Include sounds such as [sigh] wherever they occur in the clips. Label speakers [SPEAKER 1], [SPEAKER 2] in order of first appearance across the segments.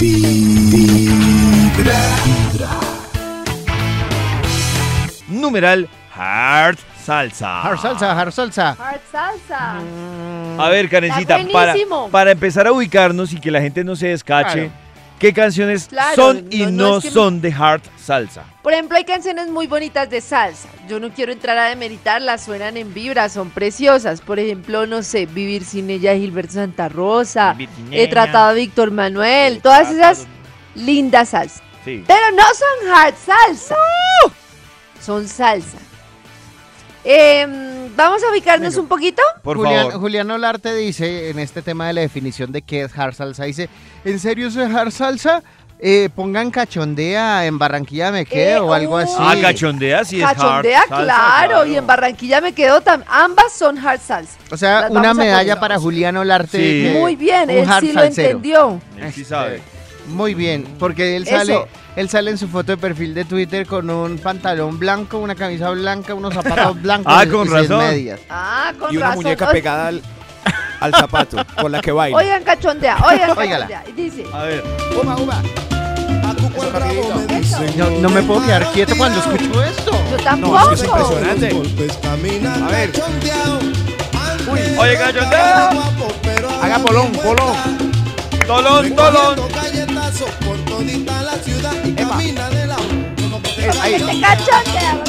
[SPEAKER 1] Vibra.
[SPEAKER 2] Numeral Hard Salsa.
[SPEAKER 3] Hard salsa, hard salsa.
[SPEAKER 4] Hard salsa.
[SPEAKER 2] A ver, Karencita,
[SPEAKER 4] Está
[SPEAKER 2] para,
[SPEAKER 4] buenísimo.
[SPEAKER 2] para empezar a ubicarnos y que la gente no se descache,
[SPEAKER 3] Claro.
[SPEAKER 2] ¿Qué canciones
[SPEAKER 4] Claro,
[SPEAKER 2] son y
[SPEAKER 4] no-
[SPEAKER 2] no,
[SPEAKER 4] no es que-
[SPEAKER 2] son de Hard Salsa?
[SPEAKER 4] Por ejemplo, hay canciones muy bonitas de salsa. Yo no quiero entrar a demeritarlas, suenan en vibra, son preciosas. Por ejemplo, no sé, Vivir sin ella de Gilberto Santa Rosa. He tratado a Víctor Manuel, todas esas lindas salsas.
[SPEAKER 2] Sí.
[SPEAKER 4] Pero no son hard salsa. Son salsa. Em, Vamos a ubicarnos un poquito.
[SPEAKER 2] Por
[SPEAKER 3] Julián,
[SPEAKER 2] favor.
[SPEAKER 3] Julián Olarte dice en este tema de la definición de qué es hard salsa, dice, ¿en serio eso es hard salsa? Eh, pongan cachondea en Barranquilla me quedo
[SPEAKER 4] Eh,
[SPEAKER 3] o algo
[SPEAKER 4] uy.
[SPEAKER 3] así.
[SPEAKER 2] Ah, cachondea sí es
[SPEAKER 4] Cachondea,
[SPEAKER 2] hard salsa,
[SPEAKER 4] claro, Y en Barranquilla me quedo también. Ambas son hard salsa.
[SPEAKER 3] O sea,
[SPEAKER 4] Las
[SPEAKER 3] una medalla para Julián Olarte.
[SPEAKER 2] Sí.
[SPEAKER 4] Muy bien, él
[SPEAKER 3] hard
[SPEAKER 4] sí lo
[SPEAKER 3] salsero.
[SPEAKER 4] entendió.
[SPEAKER 2] Él sí sabe.
[SPEAKER 3] Muy bien, porque él
[SPEAKER 4] Eso.
[SPEAKER 3] Él sale en su foto de perfil de Twitter con un pantalón blanco, una camisa blanca, unos zapatos [laughs] blancos
[SPEAKER 2] Ah,
[SPEAKER 3] y-
[SPEAKER 2] con
[SPEAKER 3] y sin
[SPEAKER 2] razón.
[SPEAKER 3] medias.
[SPEAKER 4] Ah, con
[SPEAKER 5] Y una
[SPEAKER 4] razón.
[SPEAKER 5] muñeca pegada al, al zapato con la que baila.
[SPEAKER 4] Oigan, cachondea, oigan, cachondea. Y dice,
[SPEAKER 2] A ver.
[SPEAKER 5] Eso rapidito.
[SPEAKER 3] No, no me puedo quedar quieto cuando escucho esto.
[SPEAKER 4] yo
[SPEAKER 5] No,
[SPEAKER 4] tampoco.
[SPEAKER 5] es que es impresionante. A ver,
[SPEAKER 2] Oye, cachondea.
[SPEAKER 5] haga polón, polón.
[SPEAKER 2] Tolón, tolón.
[SPEAKER 5] Ahí,
[SPEAKER 4] Te cachondea.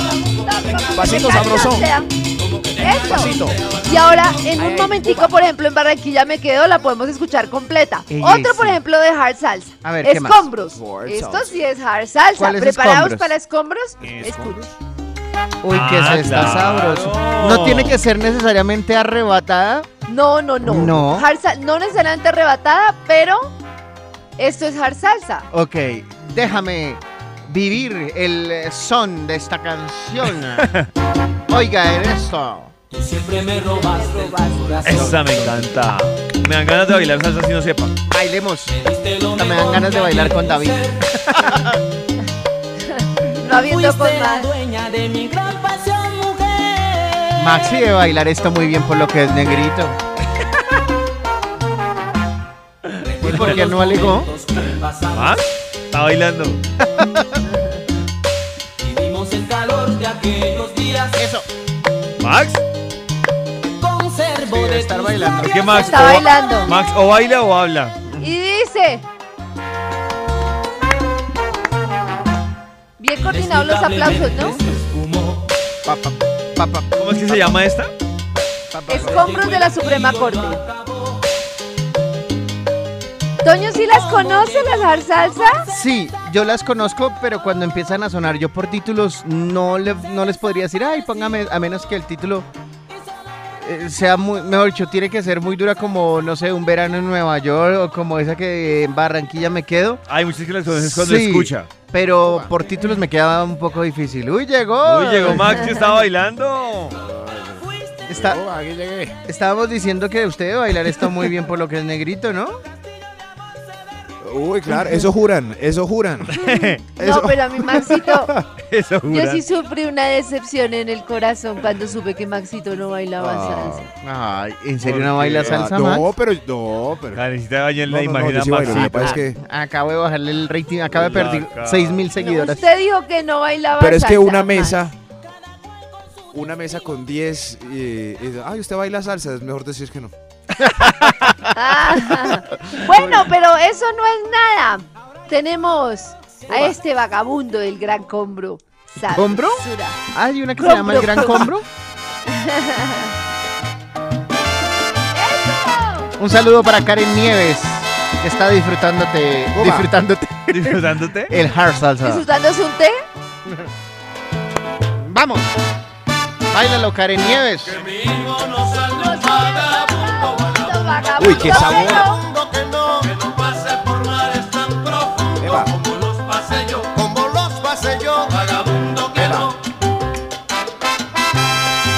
[SPEAKER 5] Pasito
[SPEAKER 4] Te
[SPEAKER 5] sabrosón.
[SPEAKER 4] Eso.
[SPEAKER 5] pasito.
[SPEAKER 4] Y ahora, en un momentico, por ejemplo, en Barranquilla me quedo, la podemos escuchar completa.
[SPEAKER 3] Ey,
[SPEAKER 4] Otro,
[SPEAKER 3] sí.
[SPEAKER 4] por ejemplo, de hard salsa.
[SPEAKER 3] A ver, ¿qué más?
[SPEAKER 4] Escombros.
[SPEAKER 5] Hard
[SPEAKER 4] Esto
[SPEAKER 5] salsa.
[SPEAKER 4] sí es hard salsa.
[SPEAKER 3] ¿Cuál es
[SPEAKER 4] ¿Preparados
[SPEAKER 3] escombros?
[SPEAKER 4] para escombros?
[SPEAKER 5] Escombros.
[SPEAKER 4] Escuchen.
[SPEAKER 3] Uy, que
[SPEAKER 2] Ah,
[SPEAKER 3] se está
[SPEAKER 2] claro.
[SPEAKER 3] sabroso. No tiene que ser necesariamente arrebatada.
[SPEAKER 4] No, no, no.
[SPEAKER 3] No.
[SPEAKER 4] Hard sal- no necesariamente arrebatada, pero esto es hard salsa.
[SPEAKER 3] Ok, déjame vivir el eh, son de esta canción. [laughs] Oiga, en esto.
[SPEAKER 2] Esa me encanta. Me dan ganas de bailar salsa si no sepa.
[SPEAKER 3] Bailemos. Hasta me dan ganas de bailar con David. [laughs]
[SPEAKER 4] No habiendo con más.
[SPEAKER 3] Maxi debe bailar esto muy bien por lo que es negrito. [laughs] ¿Y por qué no alegó?
[SPEAKER 2] ¿Ah? Está bailando.
[SPEAKER 3] Eso.
[SPEAKER 2] ¿Max?
[SPEAKER 3] Sí, debe estar bailando.
[SPEAKER 2] Que Max
[SPEAKER 4] Está
[SPEAKER 2] o,
[SPEAKER 4] bailando.
[SPEAKER 2] Max o baila o habla.
[SPEAKER 4] Y dice. Bien coordinados los aplausos, ¿no?
[SPEAKER 3] Pa, pa, pa, pa,
[SPEAKER 2] ¿Cómo es que se llama esta?
[SPEAKER 4] Escombros de la Suprema Corte. Toño, ¿sí las conoce las salsa?
[SPEAKER 3] Sí, yo las conozco, pero cuando empiezan a sonar yo por títulos no, le- no les podría decir, ay, póngame, a menos que el título eh, sea muy, mejor dicho, tiene que ser muy dura como, no sé, un verano en Nueva York o como esa que en Barranquilla me quedo,
[SPEAKER 2] Hay muchas que las conoces cuando
[SPEAKER 3] Sí.
[SPEAKER 2] escucha.
[SPEAKER 3] pero por títulos me queda un poco difícil. ¡Uy, llegó!
[SPEAKER 2] Uy, llegó Max que estaba bailando.
[SPEAKER 3] Está-
[SPEAKER 5] aquí llegué.
[SPEAKER 3] estábamos diciendo que usted bailar esto muy bien por lo que es negrito, ¿no?
[SPEAKER 5] Uy, claro, eso juran, eso juran. [laughs]
[SPEAKER 4] No, pero a mi Maxito, [laughs]
[SPEAKER 2] Eso
[SPEAKER 4] yo
[SPEAKER 2] jura.
[SPEAKER 4] sí sufrí una decepción en el corazón cuando supe que Maxito no bailaba
[SPEAKER 5] Ah.
[SPEAKER 4] salsa.
[SPEAKER 3] Ay, ¿en serio
[SPEAKER 2] ¿Por
[SPEAKER 3] no baila
[SPEAKER 5] Ah,
[SPEAKER 3] salsa, Max?
[SPEAKER 5] no, pero no, pero.
[SPEAKER 2] Vaya en
[SPEAKER 5] No,
[SPEAKER 2] la
[SPEAKER 5] no, no,
[SPEAKER 2] imagen
[SPEAKER 5] yo
[SPEAKER 2] a
[SPEAKER 5] sí
[SPEAKER 2] Maxito.
[SPEAKER 5] es que-
[SPEAKER 3] Acabo de bajarle el rating, acabo de
[SPEAKER 2] La
[SPEAKER 3] perder
[SPEAKER 2] cara.
[SPEAKER 3] 6 mil seguidoras.
[SPEAKER 4] Usted dijo que no bailaba
[SPEAKER 5] Pero es que
[SPEAKER 4] salsa,
[SPEAKER 5] una
[SPEAKER 4] Max.
[SPEAKER 5] mesa, una mesa con 10, eh, ay, usted baila salsa, es mejor decir que no.
[SPEAKER 4] Ah, [laughs] bueno, pero eso no es nada. Tenemos a este vagabundo del Gran Combro.
[SPEAKER 3] ¿Combro? Hay una que se llama el. Gran Combro. [laughs] Un saludo para Karen Nieves, que está disfrutándote,
[SPEAKER 5] Oba.
[SPEAKER 3] disfrutándote [laughs]
[SPEAKER 2] Disfrutándote.
[SPEAKER 3] el hard salsa.
[SPEAKER 4] ¿Disfrutándose un té?
[SPEAKER 3] Vamos, bailalo Karen Nieves.
[SPEAKER 5] Uy, qué sabor. Eva,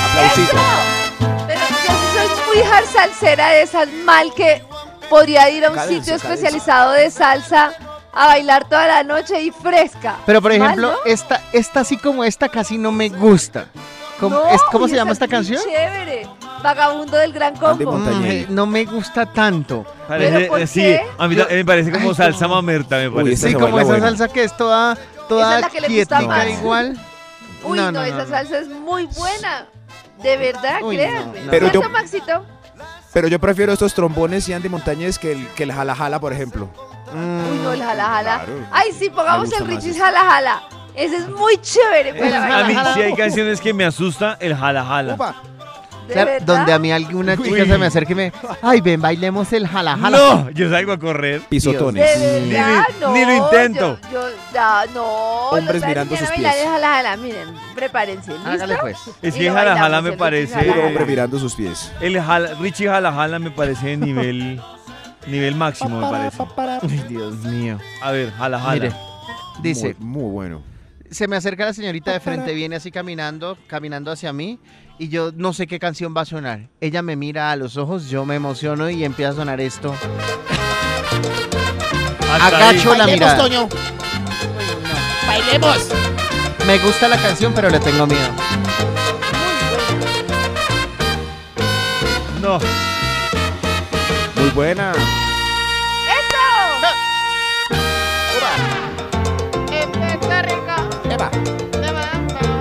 [SPEAKER 5] aplausito.
[SPEAKER 4] Pero yo soy muy hard salsera de esas mal que podría ir a un
[SPEAKER 5] Cadenza,
[SPEAKER 4] sitio especializado de salsa a bailar toda la noche y fresca.
[SPEAKER 3] Pero por
[SPEAKER 4] ¿Mal,
[SPEAKER 3] ejemplo,
[SPEAKER 4] no?
[SPEAKER 3] esta, esta así como esta casi no me gusta. ¿Cómo,
[SPEAKER 4] No,
[SPEAKER 3] es, ¿cómo se llama esta canción?
[SPEAKER 4] Chévere. Vagabundo del Gran
[SPEAKER 5] Andy
[SPEAKER 4] Combo.
[SPEAKER 5] Montañez.
[SPEAKER 3] Mm, no me gusta tanto.
[SPEAKER 2] Parece,
[SPEAKER 4] ¿Pero por
[SPEAKER 2] eh, sí,
[SPEAKER 4] qué?
[SPEAKER 2] a mí
[SPEAKER 3] Yo-
[SPEAKER 2] ta- me parece como
[SPEAKER 3] Ay,
[SPEAKER 2] salsa
[SPEAKER 3] como-
[SPEAKER 2] mamerta, me
[SPEAKER 5] Uy,
[SPEAKER 2] parece.
[SPEAKER 5] esta
[SPEAKER 3] Sí, como esa
[SPEAKER 5] bueno.
[SPEAKER 3] salsa que es toda, toda
[SPEAKER 4] Esa es la que le gusta
[SPEAKER 3] quietica
[SPEAKER 4] más.
[SPEAKER 3] igual.
[SPEAKER 4] Uy, no, esa salsa es muy buena. De verdad,
[SPEAKER 3] Uy,
[SPEAKER 4] créanme.
[SPEAKER 3] no, no.
[SPEAKER 5] Pero yo-
[SPEAKER 4] ¿Cierto, Maxito?
[SPEAKER 5] Pero yo prefiero estos trombones y Andy Montañez que el, que el jala jala, por ejemplo.
[SPEAKER 3] Mm,
[SPEAKER 4] Uy, no, el jala jala.
[SPEAKER 5] Claro.
[SPEAKER 4] Ay, sí, pongamos el Richie's
[SPEAKER 5] ese.
[SPEAKER 4] jala jala. Ese es muy chévere.
[SPEAKER 2] A mí sí hay canciones que me asusta el jala jala.
[SPEAKER 3] Donde a mí alguna chica
[SPEAKER 2] Uy.
[SPEAKER 3] se me acerque y me, ay, ven, bailemos el jala jala.
[SPEAKER 2] No, yo salgo a correr.
[SPEAKER 5] Pisotones.
[SPEAKER 4] De
[SPEAKER 2] Ni
[SPEAKER 4] verdad,
[SPEAKER 2] lo-
[SPEAKER 4] no.
[SPEAKER 2] ni lo intento.
[SPEAKER 4] Yo, yo- ya, no.
[SPEAKER 5] Hombres
[SPEAKER 4] los
[SPEAKER 5] mirando sus pies.
[SPEAKER 4] jala jala. Miren, prepárense. ¿Listo?
[SPEAKER 3] Hágale pues.
[SPEAKER 2] Es
[SPEAKER 4] Y
[SPEAKER 2] que
[SPEAKER 4] lo
[SPEAKER 2] jala jala
[SPEAKER 4] bailamos,
[SPEAKER 2] me
[SPEAKER 4] el
[SPEAKER 2] parece.
[SPEAKER 4] Richie jala
[SPEAKER 5] Puro
[SPEAKER 4] jala.
[SPEAKER 5] hombre mirando sus pies.
[SPEAKER 2] El jala- Richie jala jala me parece de nivel, nivel máximo, me parece.
[SPEAKER 3] Ay, Dios mío.
[SPEAKER 2] A ver, jala jala.
[SPEAKER 3] Mire, dice,
[SPEAKER 5] Muy, muy bueno.
[SPEAKER 3] Se me acerca la señorita de frente, viene así caminando, caminando hacia mí, y yo no sé qué canción va a sonar. Ella me mira a los ojos, yo me emociono y empieza a sonar esto.
[SPEAKER 2] Hasta
[SPEAKER 3] Agacho
[SPEAKER 2] ahí.
[SPEAKER 3] la mirada.
[SPEAKER 6] Toño. Bailemos.
[SPEAKER 3] Me gusta la canción, pero le tengo miedo.
[SPEAKER 2] No,
[SPEAKER 5] Muy buena.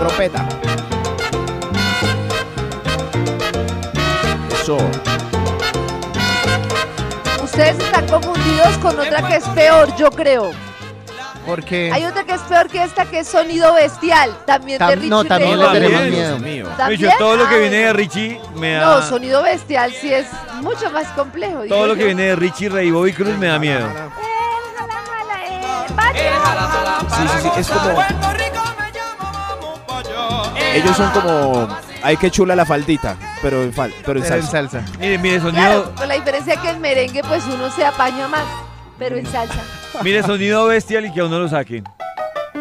[SPEAKER 5] Trompeta. Eso.
[SPEAKER 4] Ustedes están confundidos con otra que es peor, yo creo.
[SPEAKER 3] Porque
[SPEAKER 4] Hay otra que es peor que esta, que es sonido bestial. También de Richie
[SPEAKER 3] no, también
[SPEAKER 4] Ray
[SPEAKER 2] le
[SPEAKER 4] López.
[SPEAKER 2] tenemos
[SPEAKER 3] miedo.
[SPEAKER 5] mío.
[SPEAKER 4] ¿También?
[SPEAKER 2] Micho, todo lo que
[SPEAKER 4] Ah,
[SPEAKER 2] viene de. Richie me da.
[SPEAKER 4] No, sonido bestial sí es mucho más complejo. digo
[SPEAKER 2] todo lo
[SPEAKER 4] yo.
[SPEAKER 2] que viene de Richie, Ray y Bobby Cruz me da miedo.
[SPEAKER 4] Eh, jala, jala, eh, vaya.
[SPEAKER 5] Sí, sí, sí. Es como. Ellos son como. Hay que chula la faldita, pero en, fal- pero en
[SPEAKER 3] en
[SPEAKER 5] salsa.
[SPEAKER 3] salsa.
[SPEAKER 2] Mire, mire,
[SPEAKER 4] Claro,
[SPEAKER 2] sonido,
[SPEAKER 4] con la diferencia que en merengue pues uno se apaña más, pero en salsa.
[SPEAKER 2] mire, sonido bestial y que a uno lo saquen.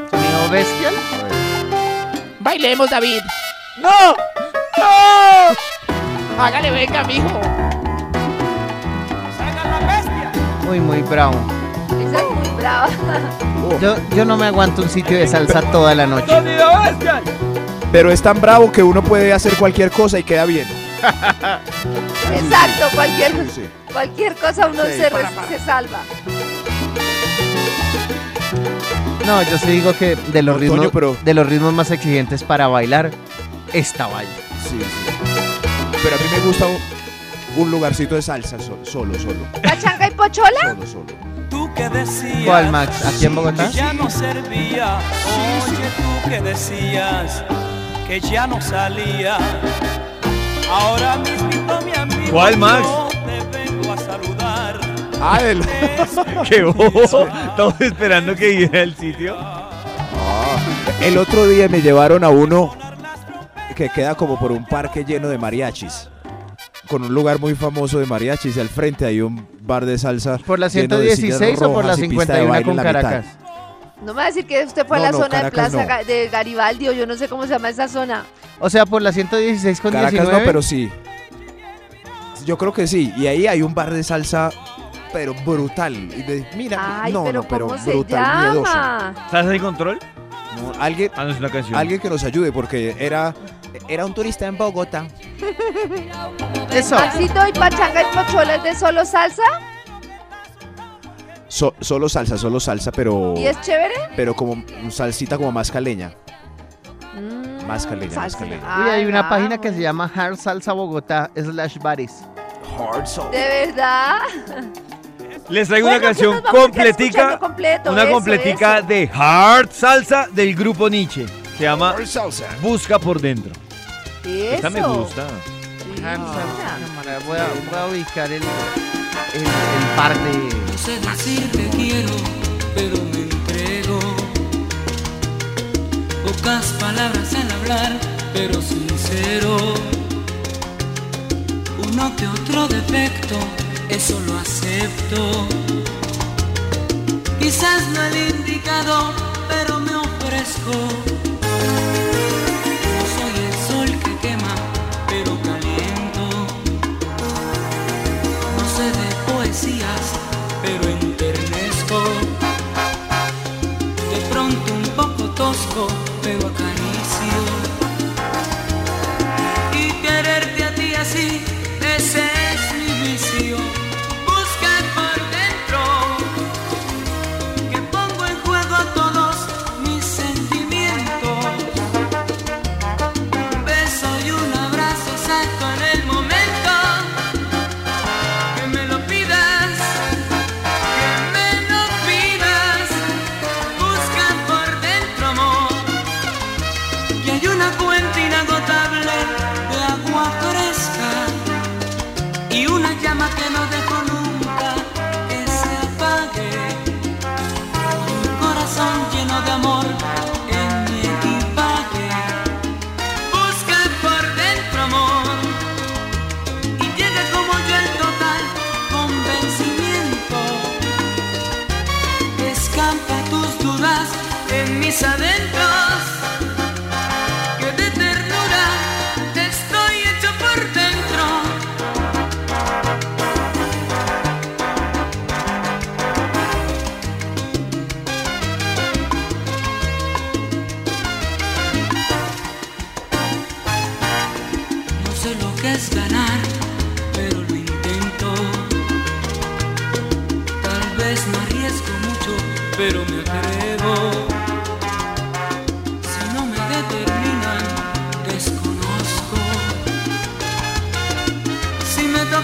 [SPEAKER 3] ¿Sonido bestial?
[SPEAKER 6] Bailemos, David.
[SPEAKER 2] ¡No!
[SPEAKER 6] Hágale, venga, mijo.
[SPEAKER 3] Muy, muy bravo.
[SPEAKER 4] Esa es muy brava.
[SPEAKER 3] Yo, yo no me aguanto un sitio de salsa toda la noche.
[SPEAKER 2] ¡Sonido bestial!
[SPEAKER 5] Pero es tan bravo que uno puede hacer cualquier cosa y queda bien. [laughs]
[SPEAKER 4] Exacto, cualquier,
[SPEAKER 5] Sí.
[SPEAKER 4] cualquier cosa uno
[SPEAKER 5] Sí.
[SPEAKER 4] se, salva.
[SPEAKER 3] No, yo sí digo que de los,
[SPEAKER 5] Antonio,
[SPEAKER 3] ritmos,
[SPEAKER 5] pero-
[SPEAKER 3] de los ritmos más exigentes para bailar, esta baila.
[SPEAKER 5] Sí, sí. Pero a mí me gusta un, un lugarcito de salsa so- solo, solo.
[SPEAKER 4] ¿Pachanga y pochola?
[SPEAKER 5] Solo, solo.
[SPEAKER 7] Tú que decías
[SPEAKER 3] ¿Cuál, Max? ¿Aquí en Bogotá?
[SPEAKER 7] ya no servía. Oye, tú que decías que ya no salía. Ahora mismo mi amigo
[SPEAKER 2] ¿Cuál, Max?
[SPEAKER 7] te vengo a saludar.
[SPEAKER 5] Ah, el- [laughs]
[SPEAKER 2] ¡Qué bobo! Todos esperando que llegara el sitio.
[SPEAKER 5] el otro día me llevaron a uno que queda como por un parque lleno de mariachis. Con un lugar muy famoso de mariachis. Y al frente hay un bar de salsa.
[SPEAKER 3] ¿Por la
[SPEAKER 5] lleno de sillas
[SPEAKER 3] 116 o por la
[SPEAKER 5] rojas y pista de
[SPEAKER 3] 51
[SPEAKER 5] baile
[SPEAKER 3] con
[SPEAKER 5] en la mitad.
[SPEAKER 3] Caracas?
[SPEAKER 4] No me va a decir que usted fue
[SPEAKER 5] No,
[SPEAKER 4] a la
[SPEAKER 5] no,
[SPEAKER 4] zona de Plaza
[SPEAKER 5] no.
[SPEAKER 4] De Garibaldi o yo no sé cómo se llama esa zona.
[SPEAKER 3] O sea, por la 116 con
[SPEAKER 5] Caracas
[SPEAKER 3] 19.
[SPEAKER 5] no, pero sí. Yo creo que sí. Y ahí hay un bar de salsa, pero brutal. Y de- mira,
[SPEAKER 4] Ay,
[SPEAKER 5] no,
[SPEAKER 4] pero
[SPEAKER 5] no, pero
[SPEAKER 4] ¿cómo se
[SPEAKER 5] brutal, miedoso.
[SPEAKER 4] llama?
[SPEAKER 2] ¿Salsa y control?
[SPEAKER 5] No, alguien,
[SPEAKER 2] Ah, no es una canción.
[SPEAKER 5] alguien que nos ayude, porque era, era un turista en Bogotá.
[SPEAKER 3] Eso.
[SPEAKER 4] Maxito y pachanga y pochola es de solo salsa
[SPEAKER 5] So- solo salsa, solo salsa, pero,
[SPEAKER 4] y es chévere.
[SPEAKER 5] pero como salsita como más caleña.
[SPEAKER 4] Mm,
[SPEAKER 5] Más caleña, más
[SPEAKER 4] salsa.
[SPEAKER 5] caleña.
[SPEAKER 3] Uy, hay
[SPEAKER 4] Ay,
[SPEAKER 3] una página que se llama Hard Salsa Bogotá slash bares.
[SPEAKER 5] Hard soul.
[SPEAKER 4] De verdad.
[SPEAKER 2] Les traigo
[SPEAKER 4] Bueno,
[SPEAKER 2] una
[SPEAKER 4] que
[SPEAKER 2] canción completica.
[SPEAKER 4] completo,
[SPEAKER 2] Una
[SPEAKER 4] eso,
[SPEAKER 2] completica
[SPEAKER 4] eso.
[SPEAKER 2] de Hard Salsa del grupo Nietzsche. Se llama
[SPEAKER 5] Hard salsa.
[SPEAKER 2] Busca por dentro. Esta me gusta.
[SPEAKER 4] Sí.
[SPEAKER 3] Hard Salsa. Voy a, voy a ubicar el, el, el par de...
[SPEAKER 8] No sé decir te quiero, pero me entrego. Pocas palabras al hablar, pero sincero. Uno que otro defecto, eso lo acepto. Quizás no el indicado, pero me ofrezco. De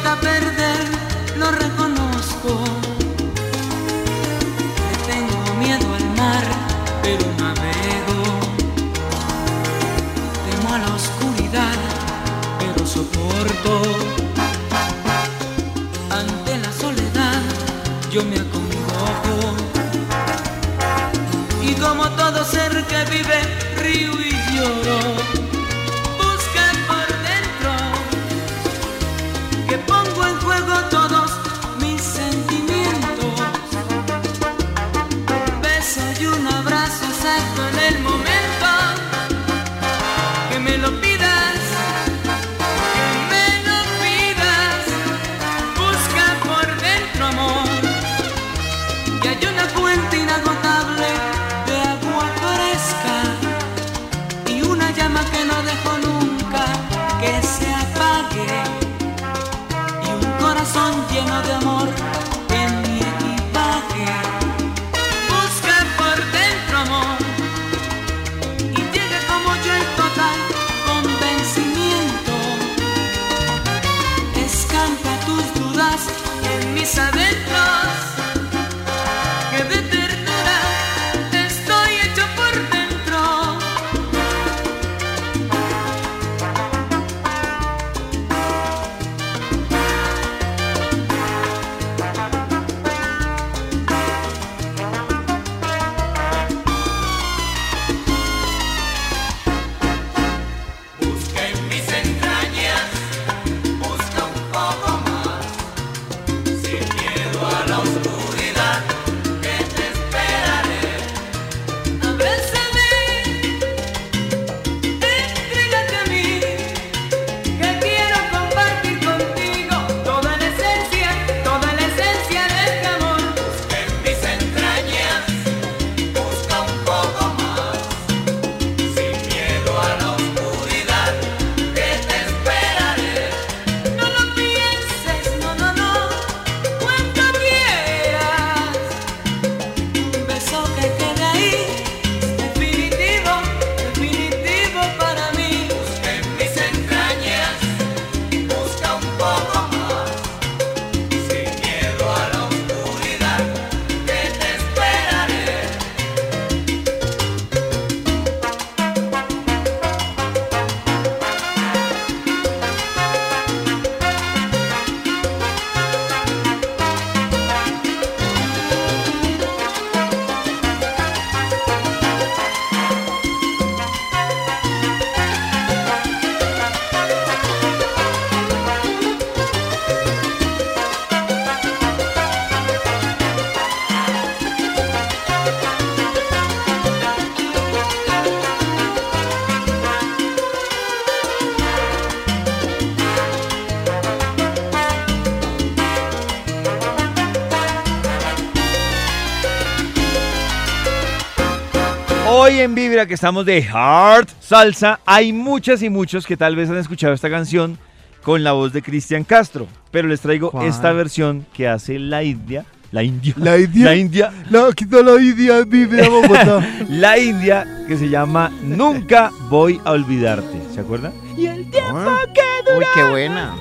[SPEAKER 8] No perder. en
[SPEAKER 2] Vibra que estamos de Hard Salsa, hay muchas y muchos que tal vez han escuchado esta canción con la voz de Cristian Castro, pero les traigo esta versión que hace la India. La India.
[SPEAKER 3] La India.
[SPEAKER 2] La India.
[SPEAKER 3] La, India, [laughs]
[SPEAKER 2] la India que se llama Nunca voy a olvidarte. ¿Se acuerdan? Y el tiempo ah.
[SPEAKER 3] Uy, qué buena.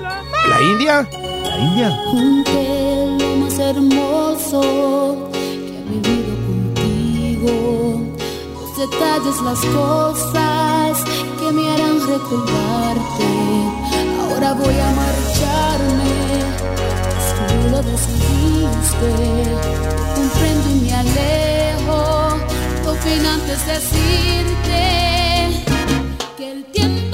[SPEAKER 5] La India.
[SPEAKER 2] La India.
[SPEAKER 9] Junté lo más hermoso que ha vivido contigo detalles, las cosas que me harán recordarte. Ahora voy a marcharme, es que tú lo
[SPEAKER 10] decidiste. Comprendo y me alejo, no fin antes decirte que el tiempo.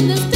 [SPEAKER 9] on this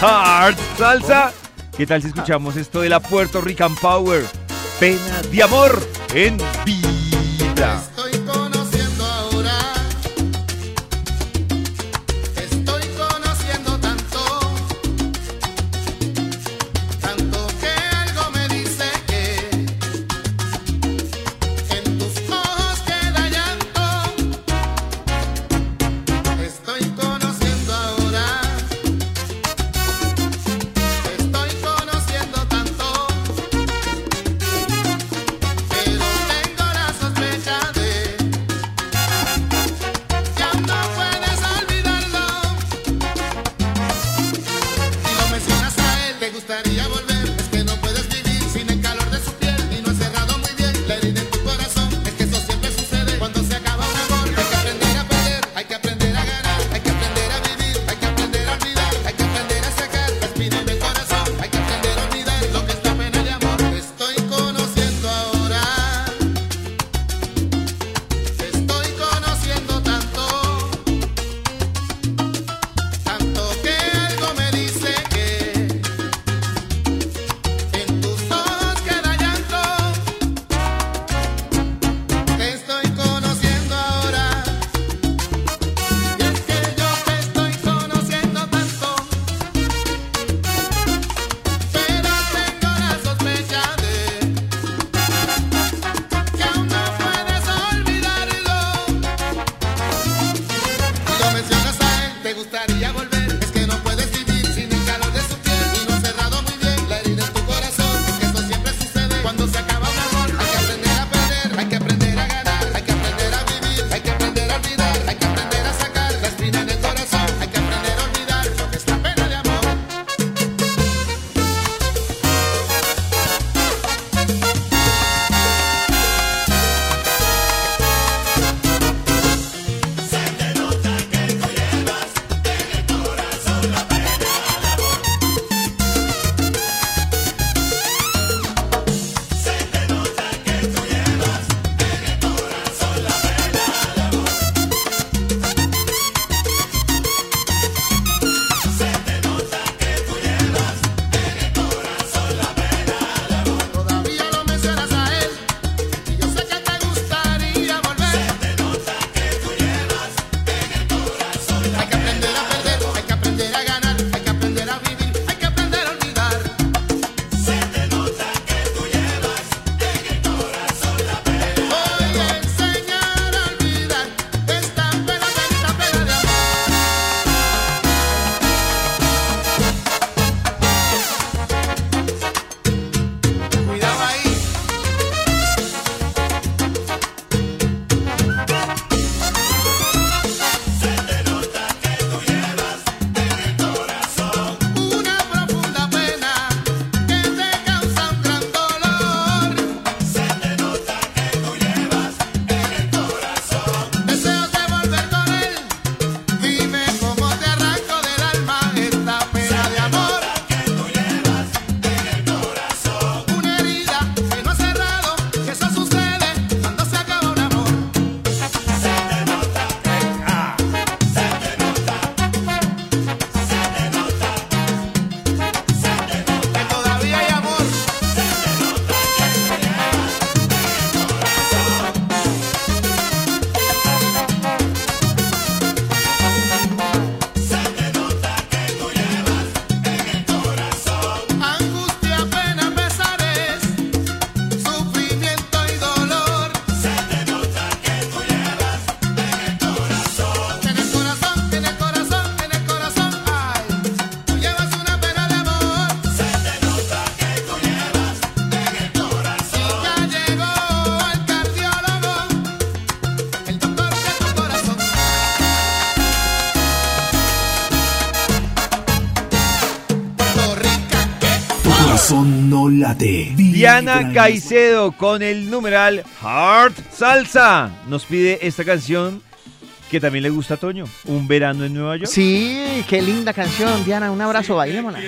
[SPEAKER 9] Hard Salsa. ¿Qué tal si escuchamos esto de la Puerto Rican Power? Pena de amor en vida.
[SPEAKER 2] Diana Caicedo con el numeral Heart Salsa nos pide esta canción que también le gusta a Toño, Un verano en Nueva York.
[SPEAKER 11] Sí, qué linda canción, Diana. Un abrazo, bailémosla.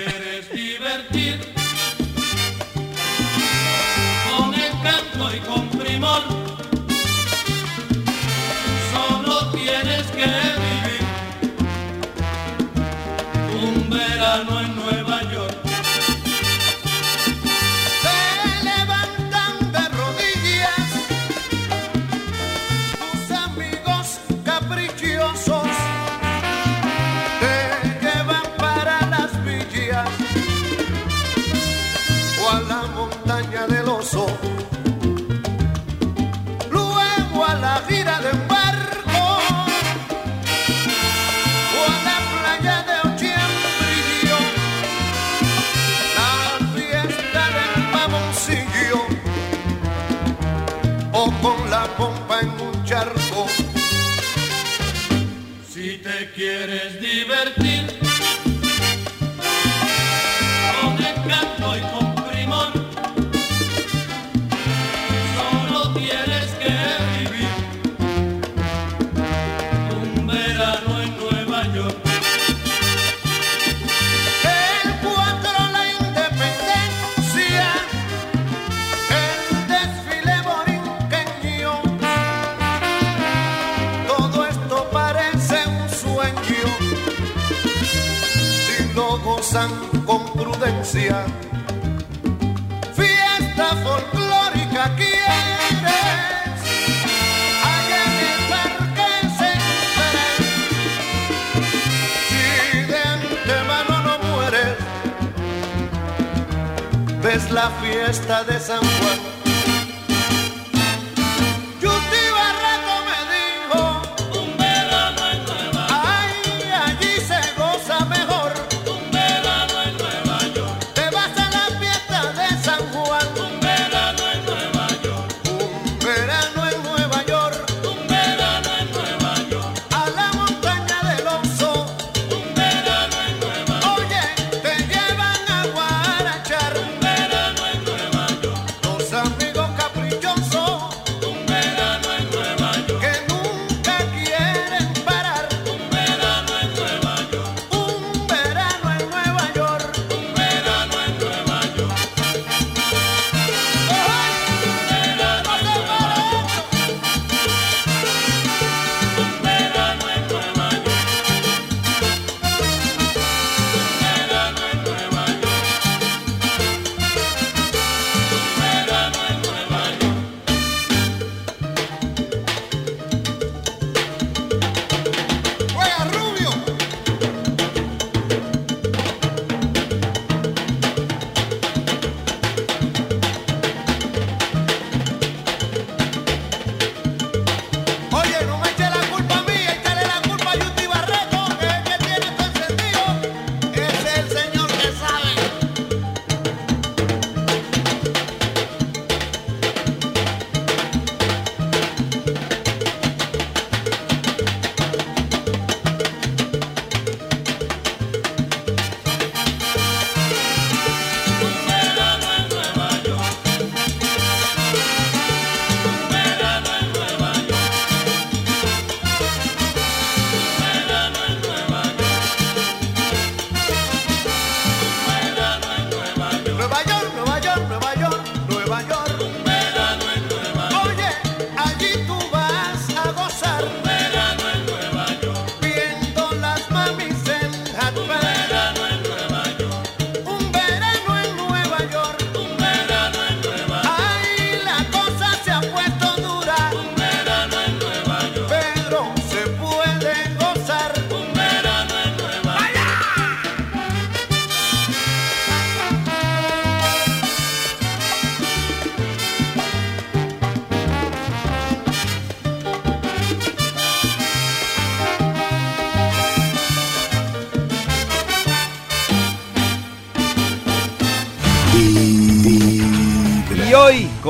[SPEAKER 2] I'm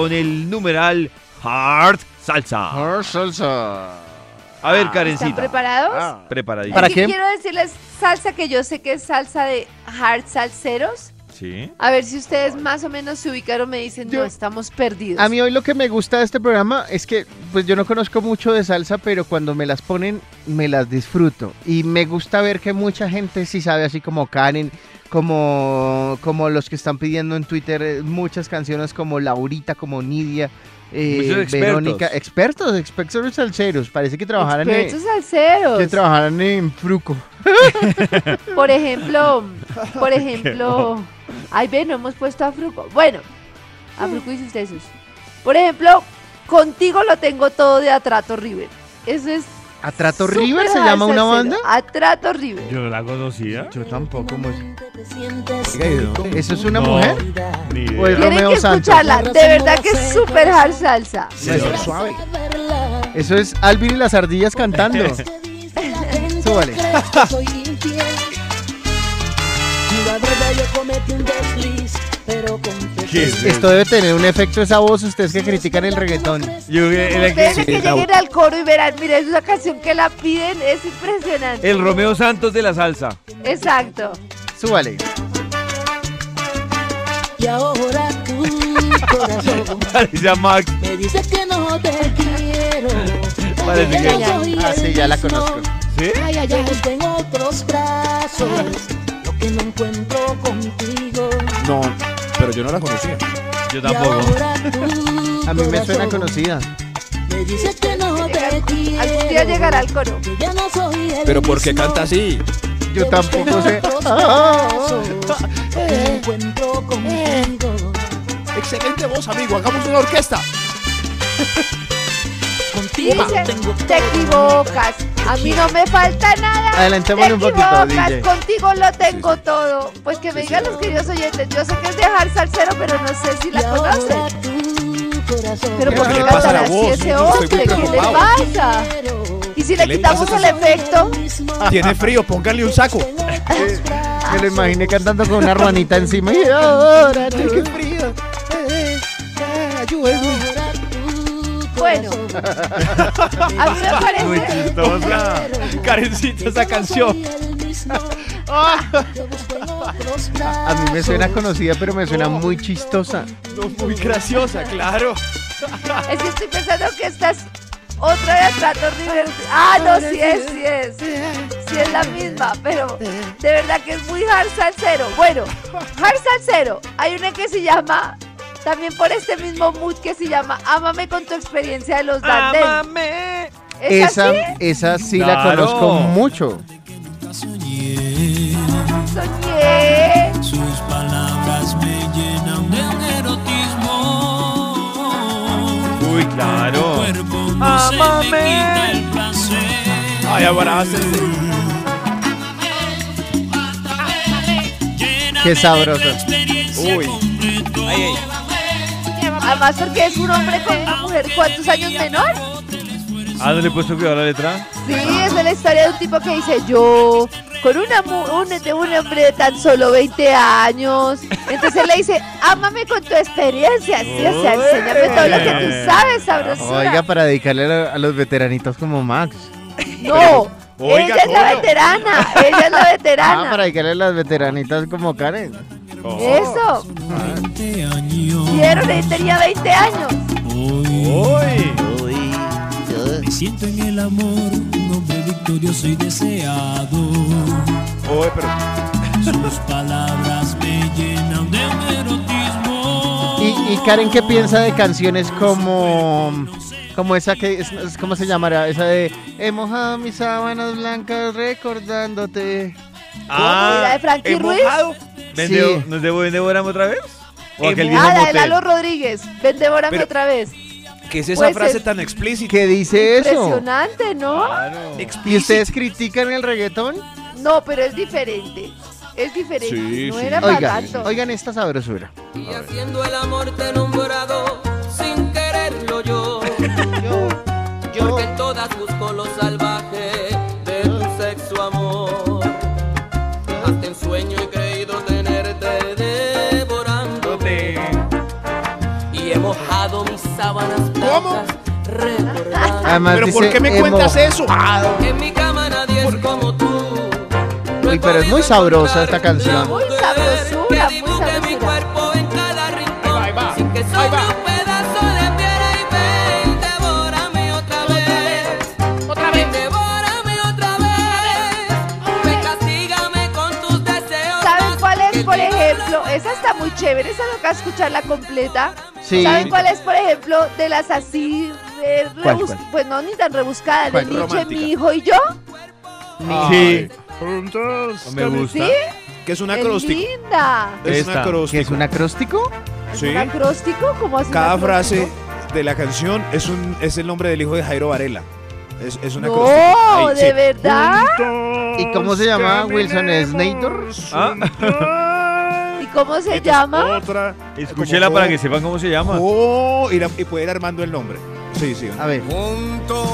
[SPEAKER 2] con el numeral Hard Salsa.
[SPEAKER 11] Hard Salsa.
[SPEAKER 2] A ver,
[SPEAKER 4] ah.
[SPEAKER 2] Karencita.
[SPEAKER 4] ¿Están preparados?
[SPEAKER 2] Ah.
[SPEAKER 11] Preparaditos.
[SPEAKER 4] ¿Para
[SPEAKER 11] qué?
[SPEAKER 4] Quiero decirles salsa que yo sé que es salsa de hard salseros,
[SPEAKER 2] Sí.
[SPEAKER 4] A ver si ustedes más o menos se ubicaron, me dicen,
[SPEAKER 3] Yo-
[SPEAKER 4] no, estamos perdidos.
[SPEAKER 3] A mí hoy lo que me gusta de este programa es que, pues yo no conozco mucho de salsa, pero cuando me las ponen, me las disfruto. Y me gusta ver que mucha gente sí sabe, así como Karen, como, como los que están pidiendo en Twitter eh, muchas canciones como Laurita, como Nidia, eh,
[SPEAKER 2] Muchos expertos.
[SPEAKER 3] Verónica. Expertos, expertos salseros. Parece que trabajaran, en,
[SPEAKER 4] Expertos salseros.
[SPEAKER 3] que trabajaran en Fruco. [laughs]
[SPEAKER 4] Por ejemplo, [laughs] por ejemplo, ay, ve, no hemos puesto a Fruco. Bueno, a Fruco y sus. Por ejemplo, contigo lo tengo todo de Atrato River. Eso es.
[SPEAKER 3] ¿Atrato
[SPEAKER 4] súper
[SPEAKER 3] River se llama una banda?
[SPEAKER 4] Atrato River.
[SPEAKER 2] Yo no la conocía.
[SPEAKER 3] Yo tampoco. mu-
[SPEAKER 5] Oiga, ¿y de dónde?
[SPEAKER 3] ¿Eso es una
[SPEAKER 2] No,
[SPEAKER 3] mujer?
[SPEAKER 2] Ni idea.
[SPEAKER 3] Pues-
[SPEAKER 4] Tienen
[SPEAKER 3] Romeo
[SPEAKER 4] que
[SPEAKER 3] Santos.
[SPEAKER 4] escucharla. De verdad que es súper hard salsa.
[SPEAKER 5] Señor suave.
[SPEAKER 3] Eso es Alvin y las ardillas cantando. Súbale.
[SPEAKER 12] Yo cometí un desliz, pero confesé.
[SPEAKER 2] ¿Qué es
[SPEAKER 3] Esto debe tener un efecto esa voz, ustedes que critican el reggaetón.
[SPEAKER 2] Yo, el,
[SPEAKER 4] Ustedes que lleguen al coro y verán, mira, es una canción que la piden, es impresionante.
[SPEAKER 2] el Romeo Santos de la salsa.
[SPEAKER 4] Exacto.
[SPEAKER 3] Súbale.
[SPEAKER 12] Y ahora tu corazón [laughs]
[SPEAKER 2] Parece a Max.
[SPEAKER 12] me dice que no te quiero.
[SPEAKER 2] Parece
[SPEAKER 12] Que soy
[SPEAKER 3] Ah, sí, ya la conozco.
[SPEAKER 2] ¿Sí?
[SPEAKER 12] Ay, ay, ay, tengo otros brazos. Lo que no encuentro contigo.
[SPEAKER 5] No, pero yo no la conocía.
[SPEAKER 2] Yo tampoco. [laughs]
[SPEAKER 3] A mí me suena conocida.
[SPEAKER 12] Me que no te quiero.
[SPEAKER 4] Algún día llegará al coro.
[SPEAKER 5] Pero ¿por qué canta así?
[SPEAKER 3] Yo tampoco sé. Ah.
[SPEAKER 12] encuentro contigo.
[SPEAKER 5] Excelente voz, amigo. Hagamos una orquesta. [laughs]
[SPEAKER 12] Contigo
[SPEAKER 4] Dice,
[SPEAKER 12] tengo
[SPEAKER 4] te equivocas. A mí no me falta nada.
[SPEAKER 3] Adelantémosle
[SPEAKER 4] te
[SPEAKER 3] un poquito,
[SPEAKER 4] equivocas,
[SPEAKER 3] DJ.
[SPEAKER 4] contigo lo tengo todo. Pues que me digan los queridos oyentes. Yo sé que es dejar salsero, pero no sé si la conocen. Pero
[SPEAKER 3] ¿Qué
[SPEAKER 4] ¿por qué cantan
[SPEAKER 5] la
[SPEAKER 4] así
[SPEAKER 5] voz?
[SPEAKER 4] ese hombre? ¿Qué le pasa? Y si le
[SPEAKER 5] ¿Qué le
[SPEAKER 4] quitamos el efecto,
[SPEAKER 5] Tiene frío, póngale un saco.
[SPEAKER 3] Me lo imaginé cantando con una ruanita encima. Y ahora
[SPEAKER 5] qué frío. Eh, eh, ayúdame.
[SPEAKER 4] Bueno, a mí me
[SPEAKER 2] Muy
[SPEAKER 4] parece.
[SPEAKER 2] chistosa. Karencita, esa canción. [laughs]
[SPEAKER 3] A mí me suena conocida, pero me suena muy chistosa.
[SPEAKER 2] No, muy graciosa, claro. [laughs]
[SPEAKER 4] Es que estoy pensando que esta es otra de Atrato River. Ah, no, sí es, sí es. Sí es la misma, pero de verdad que es muy hard salsero. Bueno, hard salsero. Hay una que se llama, también por este mismo mood, que se llama Ámame con tu experiencia de los Dandel.
[SPEAKER 2] Amame.
[SPEAKER 4] ¿Es
[SPEAKER 3] Esa,
[SPEAKER 4] así?
[SPEAKER 3] esa sí la
[SPEAKER 2] Claro.
[SPEAKER 3] conozco mucho.
[SPEAKER 4] Soñé.
[SPEAKER 7] Sus palabras me llenan de un erotismo.
[SPEAKER 2] Uy, claro.
[SPEAKER 7] Cuerpo no se me
[SPEAKER 2] Ámame.
[SPEAKER 7] quita el placer.
[SPEAKER 5] Ay, abrácense.
[SPEAKER 3] Qué sabroso.
[SPEAKER 5] Uy. Ay, ay.
[SPEAKER 4] Además porque es un hombre con una mujer, ¿cuántos años menor?
[SPEAKER 2] Ah, ¿no le he puesto cuidado a la letra?
[SPEAKER 4] Sí, es de la historia de un tipo que dice yo con una mu- un, de un hombre de tan solo 20 años. Entonces él le dice, ámame con tu experiencia, sí, o sea, enséñame todo lo que tú sabes, sabrosura.
[SPEAKER 3] Oiga, para dedicarle a, los veteranitos como Max.
[SPEAKER 4] no,
[SPEAKER 2] Oiga,
[SPEAKER 4] ella es la veterana, ella es la
[SPEAKER 3] Ah,
[SPEAKER 4] veterana.
[SPEAKER 3] para dedicarle a las veteranitas como Karen.
[SPEAKER 4] Eso,
[SPEAKER 7] 20 años.
[SPEAKER 4] vieron, él tenía 20 años.
[SPEAKER 2] Uy.
[SPEAKER 7] Me siento en el amor, un hombre victorioso y deseado.
[SPEAKER 2] Uy, pero.
[SPEAKER 7] Sus palabras me llenan de un erotismo.
[SPEAKER 3] Y, y Karen, ¿qué piensa de canciones como como esa que es, es- cómo se llamará? Esa de He mojado mis sábanas blancas recordándote.
[SPEAKER 4] ¿Y la de Frankie
[SPEAKER 2] ¿he
[SPEAKER 4] Ruiz?
[SPEAKER 3] Sí.
[SPEAKER 2] ¿Nos debo Devorame otra vez? ¿O aquel viejo
[SPEAKER 4] Ah, la de
[SPEAKER 2] motel?
[SPEAKER 4] Lalo Rodríguez, ven, devórame
[SPEAKER 5] Pero-
[SPEAKER 4] otra vez.
[SPEAKER 5] ¿Qué es esa
[SPEAKER 4] Pues
[SPEAKER 5] frase
[SPEAKER 4] es-
[SPEAKER 5] tan explícita?
[SPEAKER 3] ¿Qué dice eso?
[SPEAKER 4] Impresionante, ¿no?
[SPEAKER 2] Claro.
[SPEAKER 3] ¿Y ustedes critican el reggaetón?
[SPEAKER 4] No, pero es diferente. Es diferente.
[SPEAKER 5] Sí,
[SPEAKER 4] no
[SPEAKER 5] sí.
[SPEAKER 4] era para
[SPEAKER 3] Oigan,
[SPEAKER 4] tanto.
[SPEAKER 3] oigan esta sabrosura.
[SPEAKER 8] Y haciendo el amor te he nombrado sin quererlo [laughs] yo. Porque en todas busco lo mis sábanas.
[SPEAKER 3] Además
[SPEAKER 5] ¿Pero
[SPEAKER 3] dice
[SPEAKER 5] por qué me
[SPEAKER 3] "He
[SPEAKER 5] cuentas eso?
[SPEAKER 8] que en mi cama nadie es como tú. No he
[SPEAKER 3] Uy, pero es muy sabrosa esta canción.
[SPEAKER 8] la
[SPEAKER 4] Muy
[SPEAKER 8] mujer
[SPEAKER 4] sabrosura,
[SPEAKER 8] que
[SPEAKER 4] muy
[SPEAKER 8] dibuje
[SPEAKER 7] Sobre un pedazo de piedra y ven, devórame otra vez.
[SPEAKER 6] Otra vez.
[SPEAKER 7] Devórame otra vez. Ven, castígame con tus deseos.
[SPEAKER 4] ¿Saben cuál es,
[SPEAKER 7] que
[SPEAKER 4] por ejemplo? Esa está muy chévere, esa toca escucharla completa.
[SPEAKER 3] Sí.
[SPEAKER 4] ¿Saben cuál es, por ejemplo, de las así, eh,
[SPEAKER 3] ¿Cuál, cuál?
[SPEAKER 4] pues no ni tan rebuscadas, de. Nietzsche,
[SPEAKER 5] Romántica.
[SPEAKER 4] mi hijo y yo?
[SPEAKER 2] Sí.
[SPEAKER 1] Juntos.
[SPEAKER 2] Me gusta.
[SPEAKER 4] ¿Sí?
[SPEAKER 5] Que es un
[SPEAKER 4] Es
[SPEAKER 5] acróstico.
[SPEAKER 4] linda.
[SPEAKER 5] Es un acróstico.
[SPEAKER 3] ¿Qué es un acróstico?
[SPEAKER 4] ¿Es
[SPEAKER 5] Sí.
[SPEAKER 4] un acróstico? ¿Cómo hace un
[SPEAKER 5] Cada
[SPEAKER 4] acróstico?
[SPEAKER 5] frase de la canción es un es el nombre del hijo de Jairo Varela. Es, es un
[SPEAKER 4] No,
[SPEAKER 5] acróstico. Ahí,
[SPEAKER 4] ¿de
[SPEAKER 5] sí.
[SPEAKER 4] verdad?
[SPEAKER 3] ¿Y cómo se llama Wilson Snator?
[SPEAKER 2] Ah,
[SPEAKER 4] ¿Y [laughs] cómo se
[SPEAKER 5] Esta es
[SPEAKER 4] llama?
[SPEAKER 5] Otra.
[SPEAKER 2] escúchela para que sepan cómo se llama.
[SPEAKER 5] Oh, y, la- y puede ir armando el nombre. Sí, sí.
[SPEAKER 3] A ver,
[SPEAKER 13] Juntos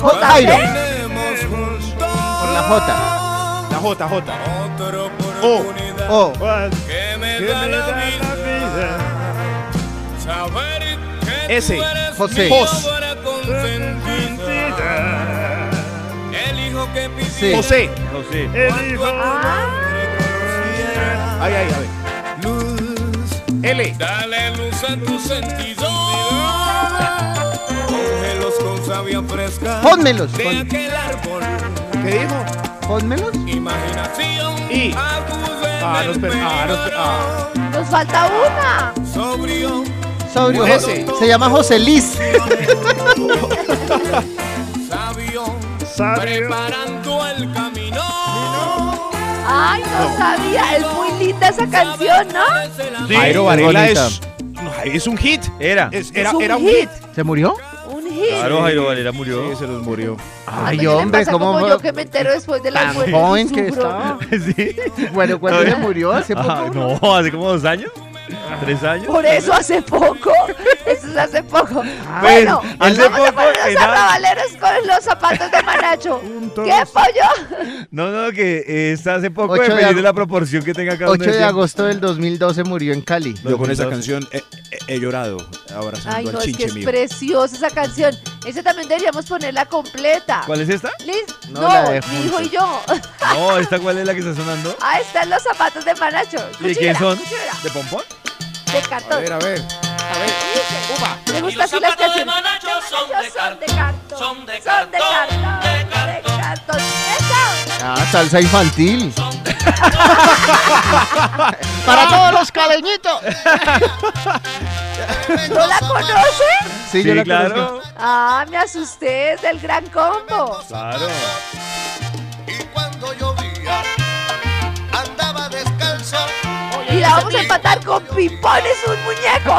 [SPEAKER 4] JP.
[SPEAKER 13] caminemos juntos.
[SPEAKER 3] por la J.
[SPEAKER 5] La J, J.
[SPEAKER 13] Otra
[SPEAKER 5] O.
[SPEAKER 13] oportunidad
[SPEAKER 3] Oh,
[SPEAKER 13] que me da la vida. Saber que
[SPEAKER 5] Ese.
[SPEAKER 13] tú eres
[SPEAKER 3] José.
[SPEAKER 13] mi
[SPEAKER 5] Jos.
[SPEAKER 13] obra consentida. El hijo que pidió
[SPEAKER 3] Sí.
[SPEAKER 5] José.
[SPEAKER 2] José.
[SPEAKER 4] Ah,
[SPEAKER 5] Ay, ay, a ver.
[SPEAKER 13] Luz,
[SPEAKER 5] L.
[SPEAKER 13] dale luz a tu sentido. Cógelos con savia fresca.
[SPEAKER 3] Pónmelos,
[SPEAKER 13] De
[SPEAKER 3] pon-
[SPEAKER 13] aquel árbol.
[SPEAKER 5] ¿Qué dijo?
[SPEAKER 3] pónmelos.
[SPEAKER 13] Imaginación.
[SPEAKER 5] Y. Ah, no,
[SPEAKER 13] el
[SPEAKER 5] espera, ah, no, espera, ah.
[SPEAKER 4] nos falta una.
[SPEAKER 13] Sobrio.
[SPEAKER 3] Sobrio.
[SPEAKER 5] Ese.
[SPEAKER 3] Se llama José Liz. [laughs]
[SPEAKER 13] Sabio. Preparando el camino.
[SPEAKER 4] Ay, no sabía. Es muy linda esa canción, ¿no?
[SPEAKER 2] Sí,
[SPEAKER 5] Jairo
[SPEAKER 3] es
[SPEAKER 5] Varela es. es un hit.
[SPEAKER 2] Era.
[SPEAKER 5] Es-
[SPEAKER 4] Es
[SPEAKER 5] era,
[SPEAKER 4] un
[SPEAKER 5] era un
[SPEAKER 4] hit.
[SPEAKER 3] ¿Se murió?
[SPEAKER 4] Un hit.
[SPEAKER 2] Claro, Jairo Valera murió.
[SPEAKER 5] Sí, se los murió.
[SPEAKER 3] Ay,
[SPEAKER 4] ¿qué le
[SPEAKER 3] hombre,
[SPEAKER 4] pasa
[SPEAKER 3] ¿cómo
[SPEAKER 4] como yo que me entero después de la muerte?
[SPEAKER 3] joven que estaba. [laughs]
[SPEAKER 2] Sí.
[SPEAKER 3] Bueno, ¿cuándo se murió? ¿Hace poco?
[SPEAKER 2] Ah, no, hace como dos años. [laughs] ¿Tres años?
[SPEAKER 4] Por eso hace poco. [laughs] Eso es hace poco.
[SPEAKER 3] Ah,
[SPEAKER 4] bueno,
[SPEAKER 2] hace
[SPEAKER 4] vamos a
[SPEAKER 2] poco
[SPEAKER 4] poner
[SPEAKER 2] en
[SPEAKER 4] los
[SPEAKER 2] al-
[SPEAKER 4] arrabaleros con los zapatos de Manacho. [laughs] ¿Qué pollo?
[SPEAKER 2] No, no, que eh, está hace poco,
[SPEAKER 3] Ocho de
[SPEAKER 2] de
[SPEAKER 3] agosto.
[SPEAKER 2] la proporción que tenga cada uno
[SPEAKER 3] 8 de
[SPEAKER 2] tiempo.
[SPEAKER 3] agosto del 2012 murió en Cali.
[SPEAKER 5] Yo con esa
[SPEAKER 2] 2012.
[SPEAKER 5] canción he, he- he llorado abrazando
[SPEAKER 4] Ay,
[SPEAKER 5] al
[SPEAKER 4] no, es que es
[SPEAKER 5] mío.
[SPEAKER 4] preciosa esa canción. Esa también deberíamos ponerla completa.
[SPEAKER 2] ¿Cuál es esta?
[SPEAKER 4] Liz,
[SPEAKER 3] No,
[SPEAKER 4] no,
[SPEAKER 3] la de
[SPEAKER 4] mi hijo y yo.
[SPEAKER 2] No, ¿esta cuál es la que está sonando?
[SPEAKER 4] Ah, están los zapatos de Manacho.
[SPEAKER 2] ¿Y de quién son? ¿De pompón?
[SPEAKER 4] De
[SPEAKER 5] A
[SPEAKER 4] cartón.
[SPEAKER 5] ver, a ver.
[SPEAKER 4] Dice, Me
[SPEAKER 7] Y
[SPEAKER 4] gusta así las
[SPEAKER 7] de
[SPEAKER 4] canciones.
[SPEAKER 7] Manacho son de
[SPEAKER 4] Son de
[SPEAKER 7] cartón.
[SPEAKER 4] cartón.
[SPEAKER 7] Son de
[SPEAKER 4] Son de
[SPEAKER 7] cartón,
[SPEAKER 4] cartón.
[SPEAKER 7] de
[SPEAKER 4] De cartón. ¡Eso!
[SPEAKER 3] Ah, salsa infantil. [laughs] Para todos los caleñitos. [laughs]
[SPEAKER 4] ¿No la conoce?
[SPEAKER 3] Sí, yo la
[SPEAKER 2] claro.
[SPEAKER 3] conozco.
[SPEAKER 4] Ah, me asusté. Es del gran combo.
[SPEAKER 2] Claro.
[SPEAKER 4] La vamos a empatar con pimpones, un muñeco.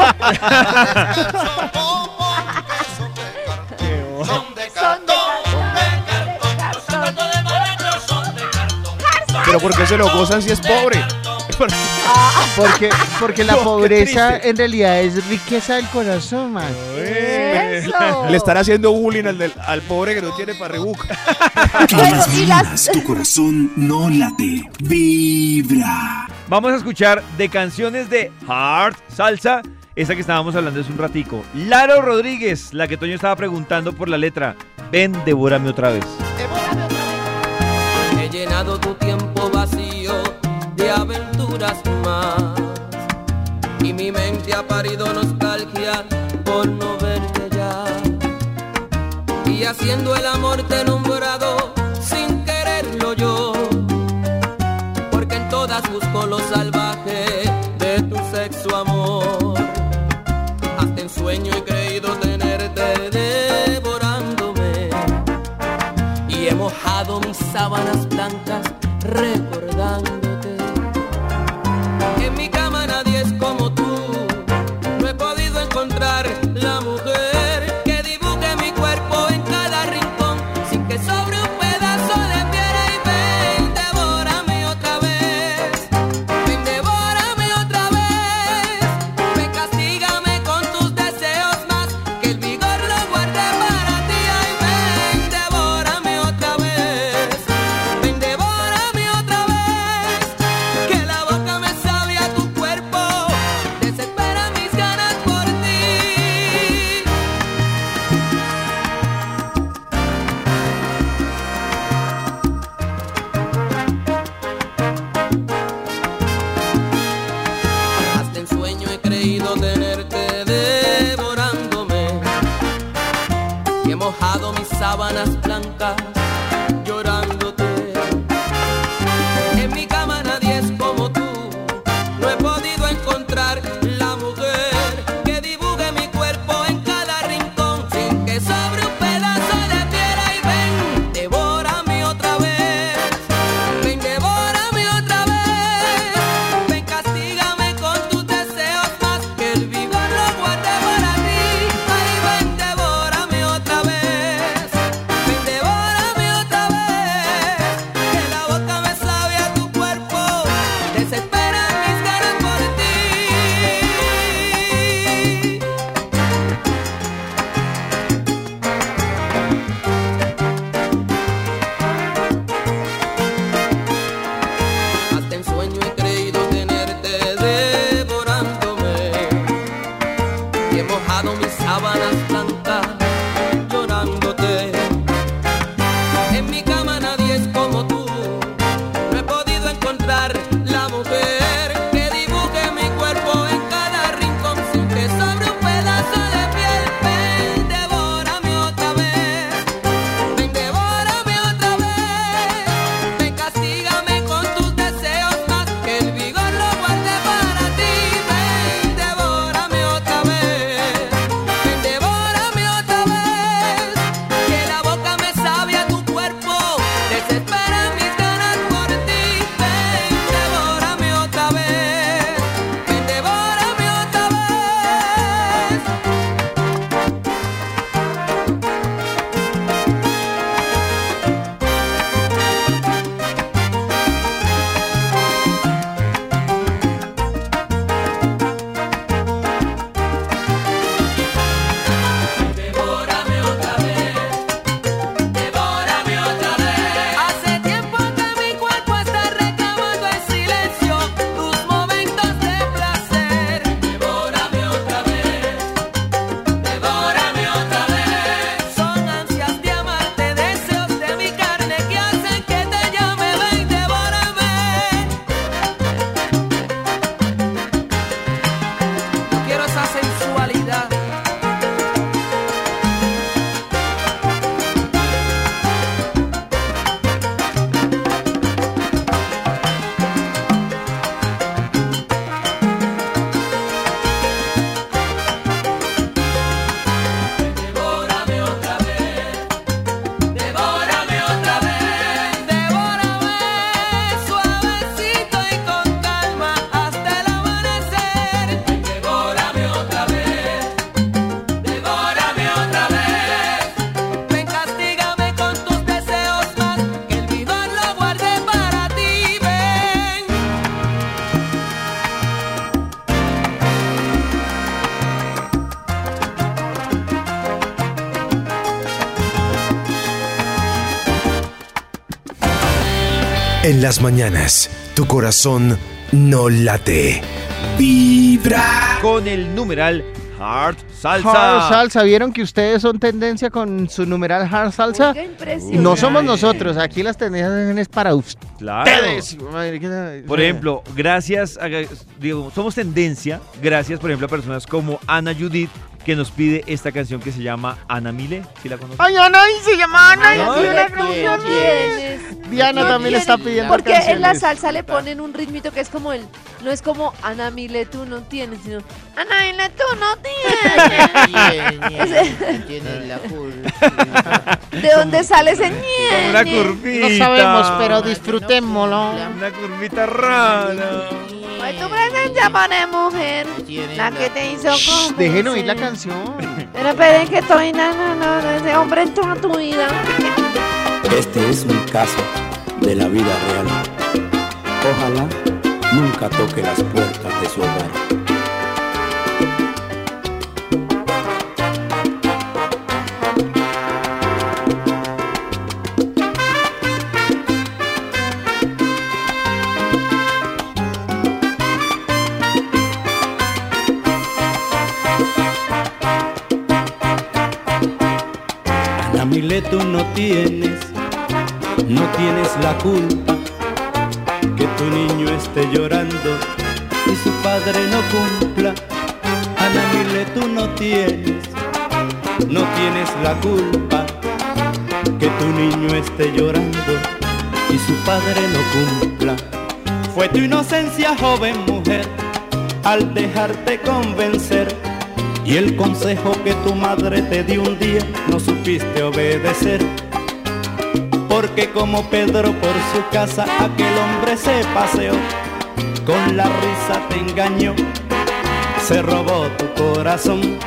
[SPEAKER 13] Son de cartón.
[SPEAKER 5] Pero ¿por qué se lo gozan si es pobre?
[SPEAKER 3] Porque, porque la [laughs]
[SPEAKER 5] No, qué
[SPEAKER 3] pobreza
[SPEAKER 5] triste.
[SPEAKER 3] en realidad es riqueza del corazón, man.
[SPEAKER 4] Eso.
[SPEAKER 5] Le están haciendo bullying al, del- al pobre que no tiene para rebuca. [laughs]
[SPEAKER 4] Bueno,
[SPEAKER 1] Buenos
[SPEAKER 4] y las-
[SPEAKER 1] días, tu corazón no late, vibra.
[SPEAKER 2] Vamos a escuchar de canciones de Hard Salsa, esa que estábamos hablando hace un ratico. Laro Rodríguez, la que Toño estaba preguntando por la letra. Ven, devórame otra vez.
[SPEAKER 7] He llenado tu tiempo vacío Y mi mente ha parido nostalgia por no verte ya. Y haciendo el amor te he En
[SPEAKER 14] las mañanas, tu corazón no late. Vibra.
[SPEAKER 2] Con el numeral Hard Salsa.
[SPEAKER 3] Hard salsa, ¿vieron que ustedes son tendencia con su numeral hard salsa?
[SPEAKER 4] Oiga, impresionante.
[SPEAKER 3] No somos nosotros, aquí las tendencias es para ustedes.
[SPEAKER 2] Claro.
[SPEAKER 3] ¿qué-
[SPEAKER 2] Por ejemplo, gracias, a, digo, somos tendencia, gracias, por ejemplo, a personas como Ana Judith, que nos pide esta canción que se llama Ana Mile. ¿Sí la conoces?
[SPEAKER 3] Ay, Ana, y se llama Ana. Y. Diana
[SPEAKER 4] ¿Quién
[SPEAKER 3] también le está pidiendo
[SPEAKER 4] Porque en la salsa le ponen un ritmito que es como el, no es como Ana Mile tú no tienes, sino Ana Mile tú no tienes.
[SPEAKER 6] Tienes la culpa.
[SPEAKER 4] ¿De dónde sale ese ñe?
[SPEAKER 2] Una curvita.
[SPEAKER 3] No sabemos, pero disfrutémoslo.
[SPEAKER 2] Una curvita rara.
[SPEAKER 4] Ay, tu presencia pone mujer, la que te hizo como
[SPEAKER 3] Dejen oír la canción.
[SPEAKER 4] Pero esperen que estoy, no, no, no, ese hombre en toda tu vida.
[SPEAKER 15] Este es un caso de la vida real. Ojalá nunca toque las puertas de su hogar. Ana Mile, tú no tienes, no tienes la culpa que tu niño esté llorando y su padre no cumpla. Ana Mile, tú no tienes, no tienes la culpa que tu niño esté llorando y su padre no cumpla. Fue tu inocencia, joven mujer, al dejarte convencer. Y el consejo que tu madre te dio un día no supiste obedecer. Porque como Pedro por su casa aquel hombre se paseó, con la risa te engañó, se robó tu corazón.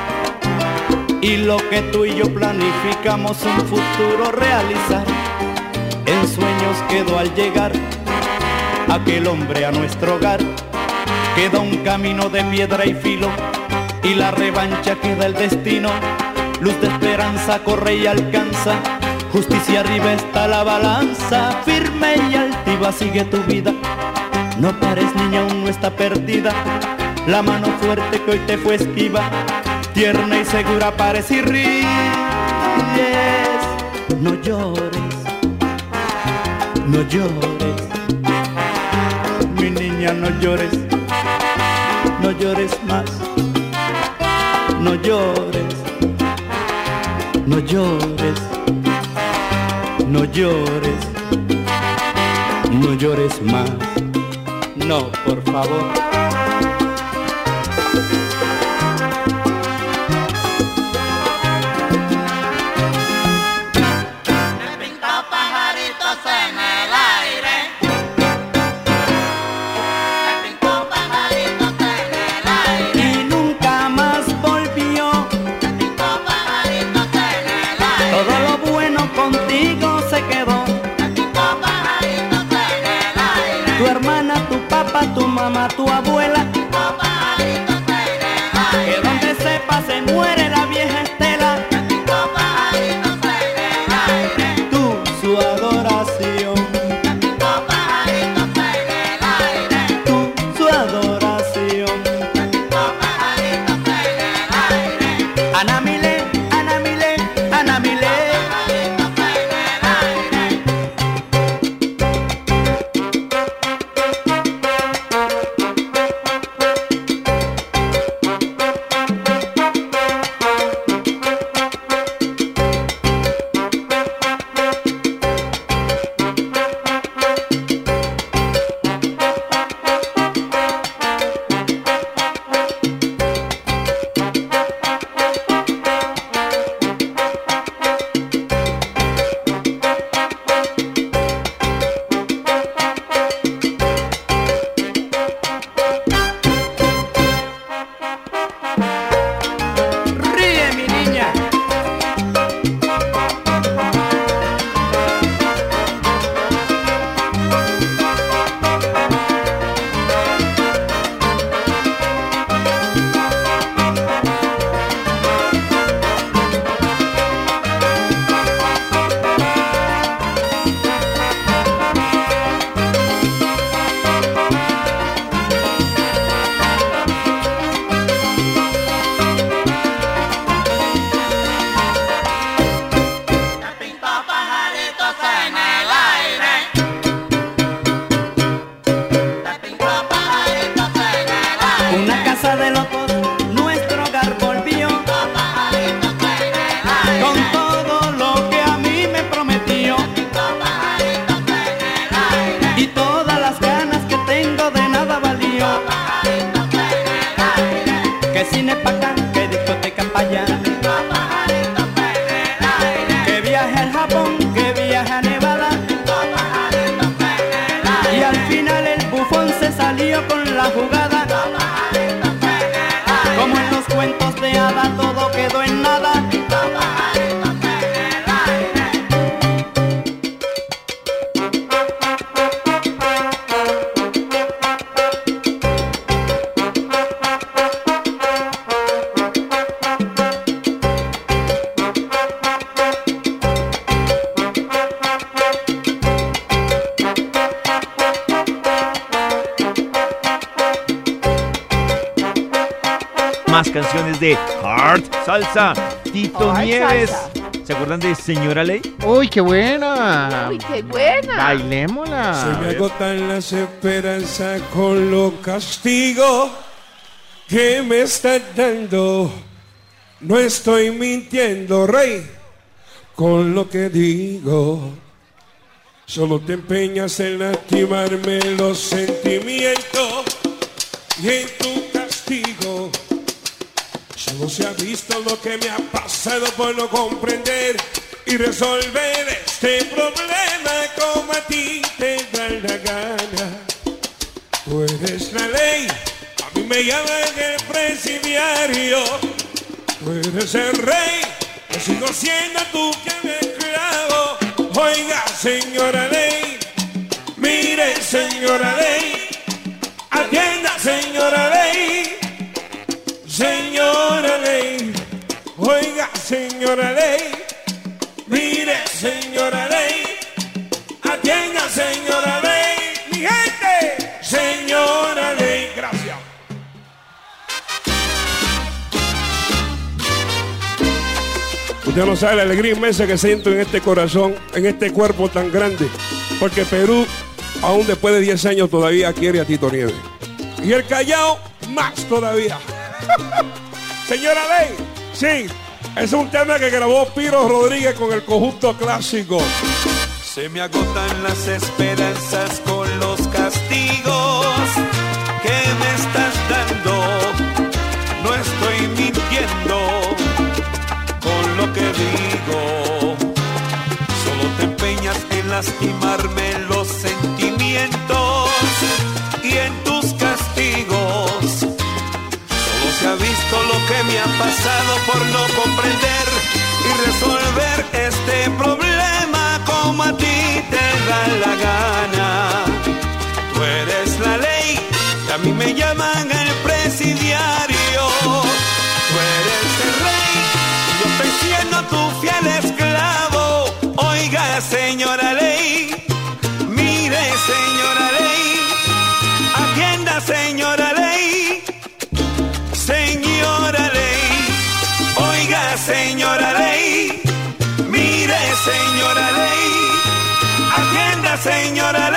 [SPEAKER 15] Y lo que tú y yo planificamos un futuro realizar, en sueños quedó al llegar aquel hombre a nuestro hogar. Queda un camino de piedra y filo y la revancha queda el destino. Luz de esperanza corre y alcanza. Justicia arriba está la balanza, firme y altiva sigue tu vida. No pares niña, aún no está perdida. La mano fuerte que hoy te fue esquiva, tierna y segura parece y ríes. No llores, no llores, mi niña, no llores, no llores más, no llores, no llores, no llores, no llores más, no, por favor. Papá, tu mamá, cine pa'
[SPEAKER 2] Salsa. Tito Nieves.
[SPEAKER 4] Salsa.
[SPEAKER 2] ¿Se acuerdan de Señora Ley?
[SPEAKER 3] Uy, qué buena.
[SPEAKER 4] Uy, qué buena.
[SPEAKER 3] Bailémosla.
[SPEAKER 16] Se me agotan las esperanzas con lo castigo que me está dando. No estoy mintiendo, rey. con lo que digo. Solo te empeñas en lastimarme los sentimientos y en tu. Solo se ha visto lo que me ha pasado por no comprender y resolver este problema como a ti te da la gana. Tú eres la ley, a mí me llaman el presidiario. Tú eres el rey, yo sigo siendo tú que me esclavo. Oiga, señora ley, mire, señora ley, atienda, señora ley, señora señora ley, mire, señora ley, atienda, señora ley, mi gente, señora ley, gracias. Usted no sabe la alegría inmensa que siento en este corazón, en este cuerpo tan grande. Porque Perú, aún después de 10 años, todavía quiere a Tito Nieves. Y el Callao, más todavía. [laughs] Señora Ley, sí, es un tema que grabó Piro Rodríguez con el conjunto clásico.
[SPEAKER 17] Se me agotan las esperanzas con los castigos que me estás dando. No estoy mintiendo con lo que digo. Solo te empeñas en lastimarme pasado por no comprender y resolver este problema como a ti te da la gana. Tú eres la ley y a mí me llaman señora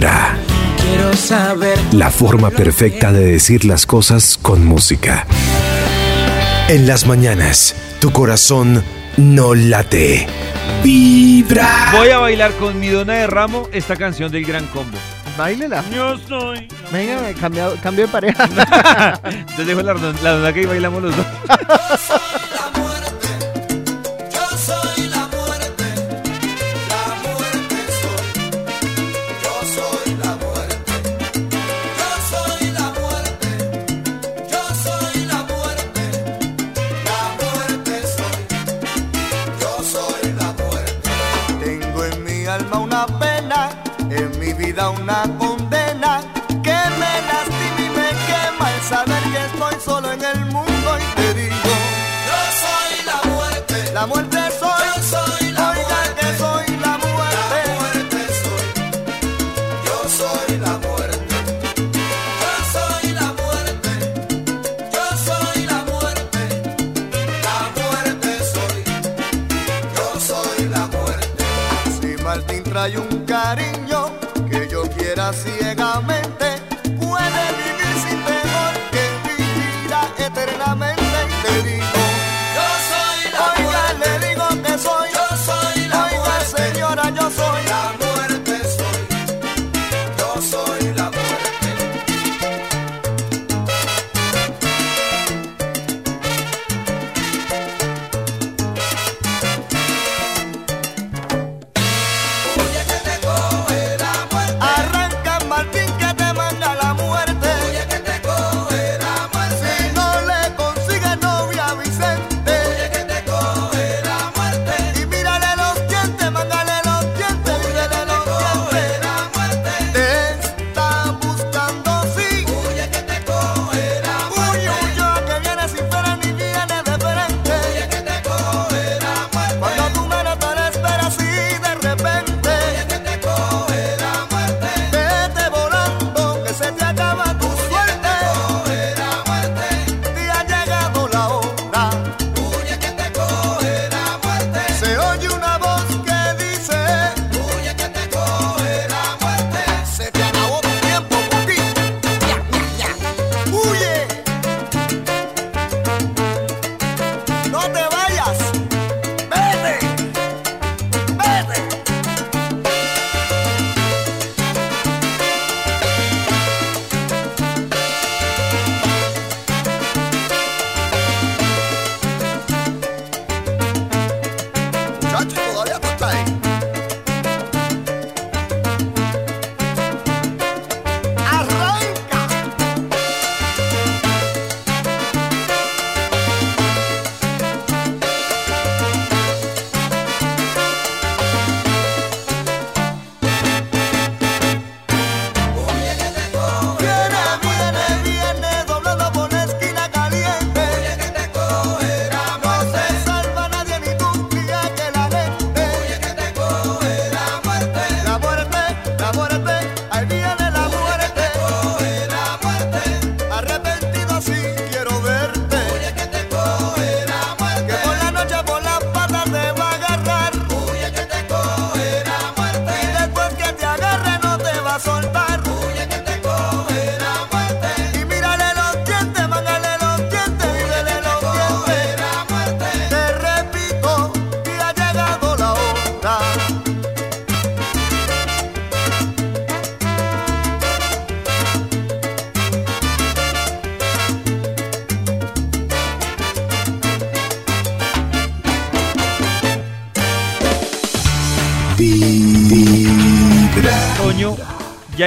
[SPEAKER 18] Quiero saber.
[SPEAKER 1] La forma perfecta de decir las cosas con música. En las mañanas, tu corazón no late. Vibra.
[SPEAKER 11] Voy a bailar con mi dona de ramo esta canción del gran combo.
[SPEAKER 3] Báilela.
[SPEAKER 11] Yo soy.
[SPEAKER 3] Venga, cambio, cambio de pareja. [laughs]
[SPEAKER 11] Te dejo la, la dona que bailamos los dos. [laughs]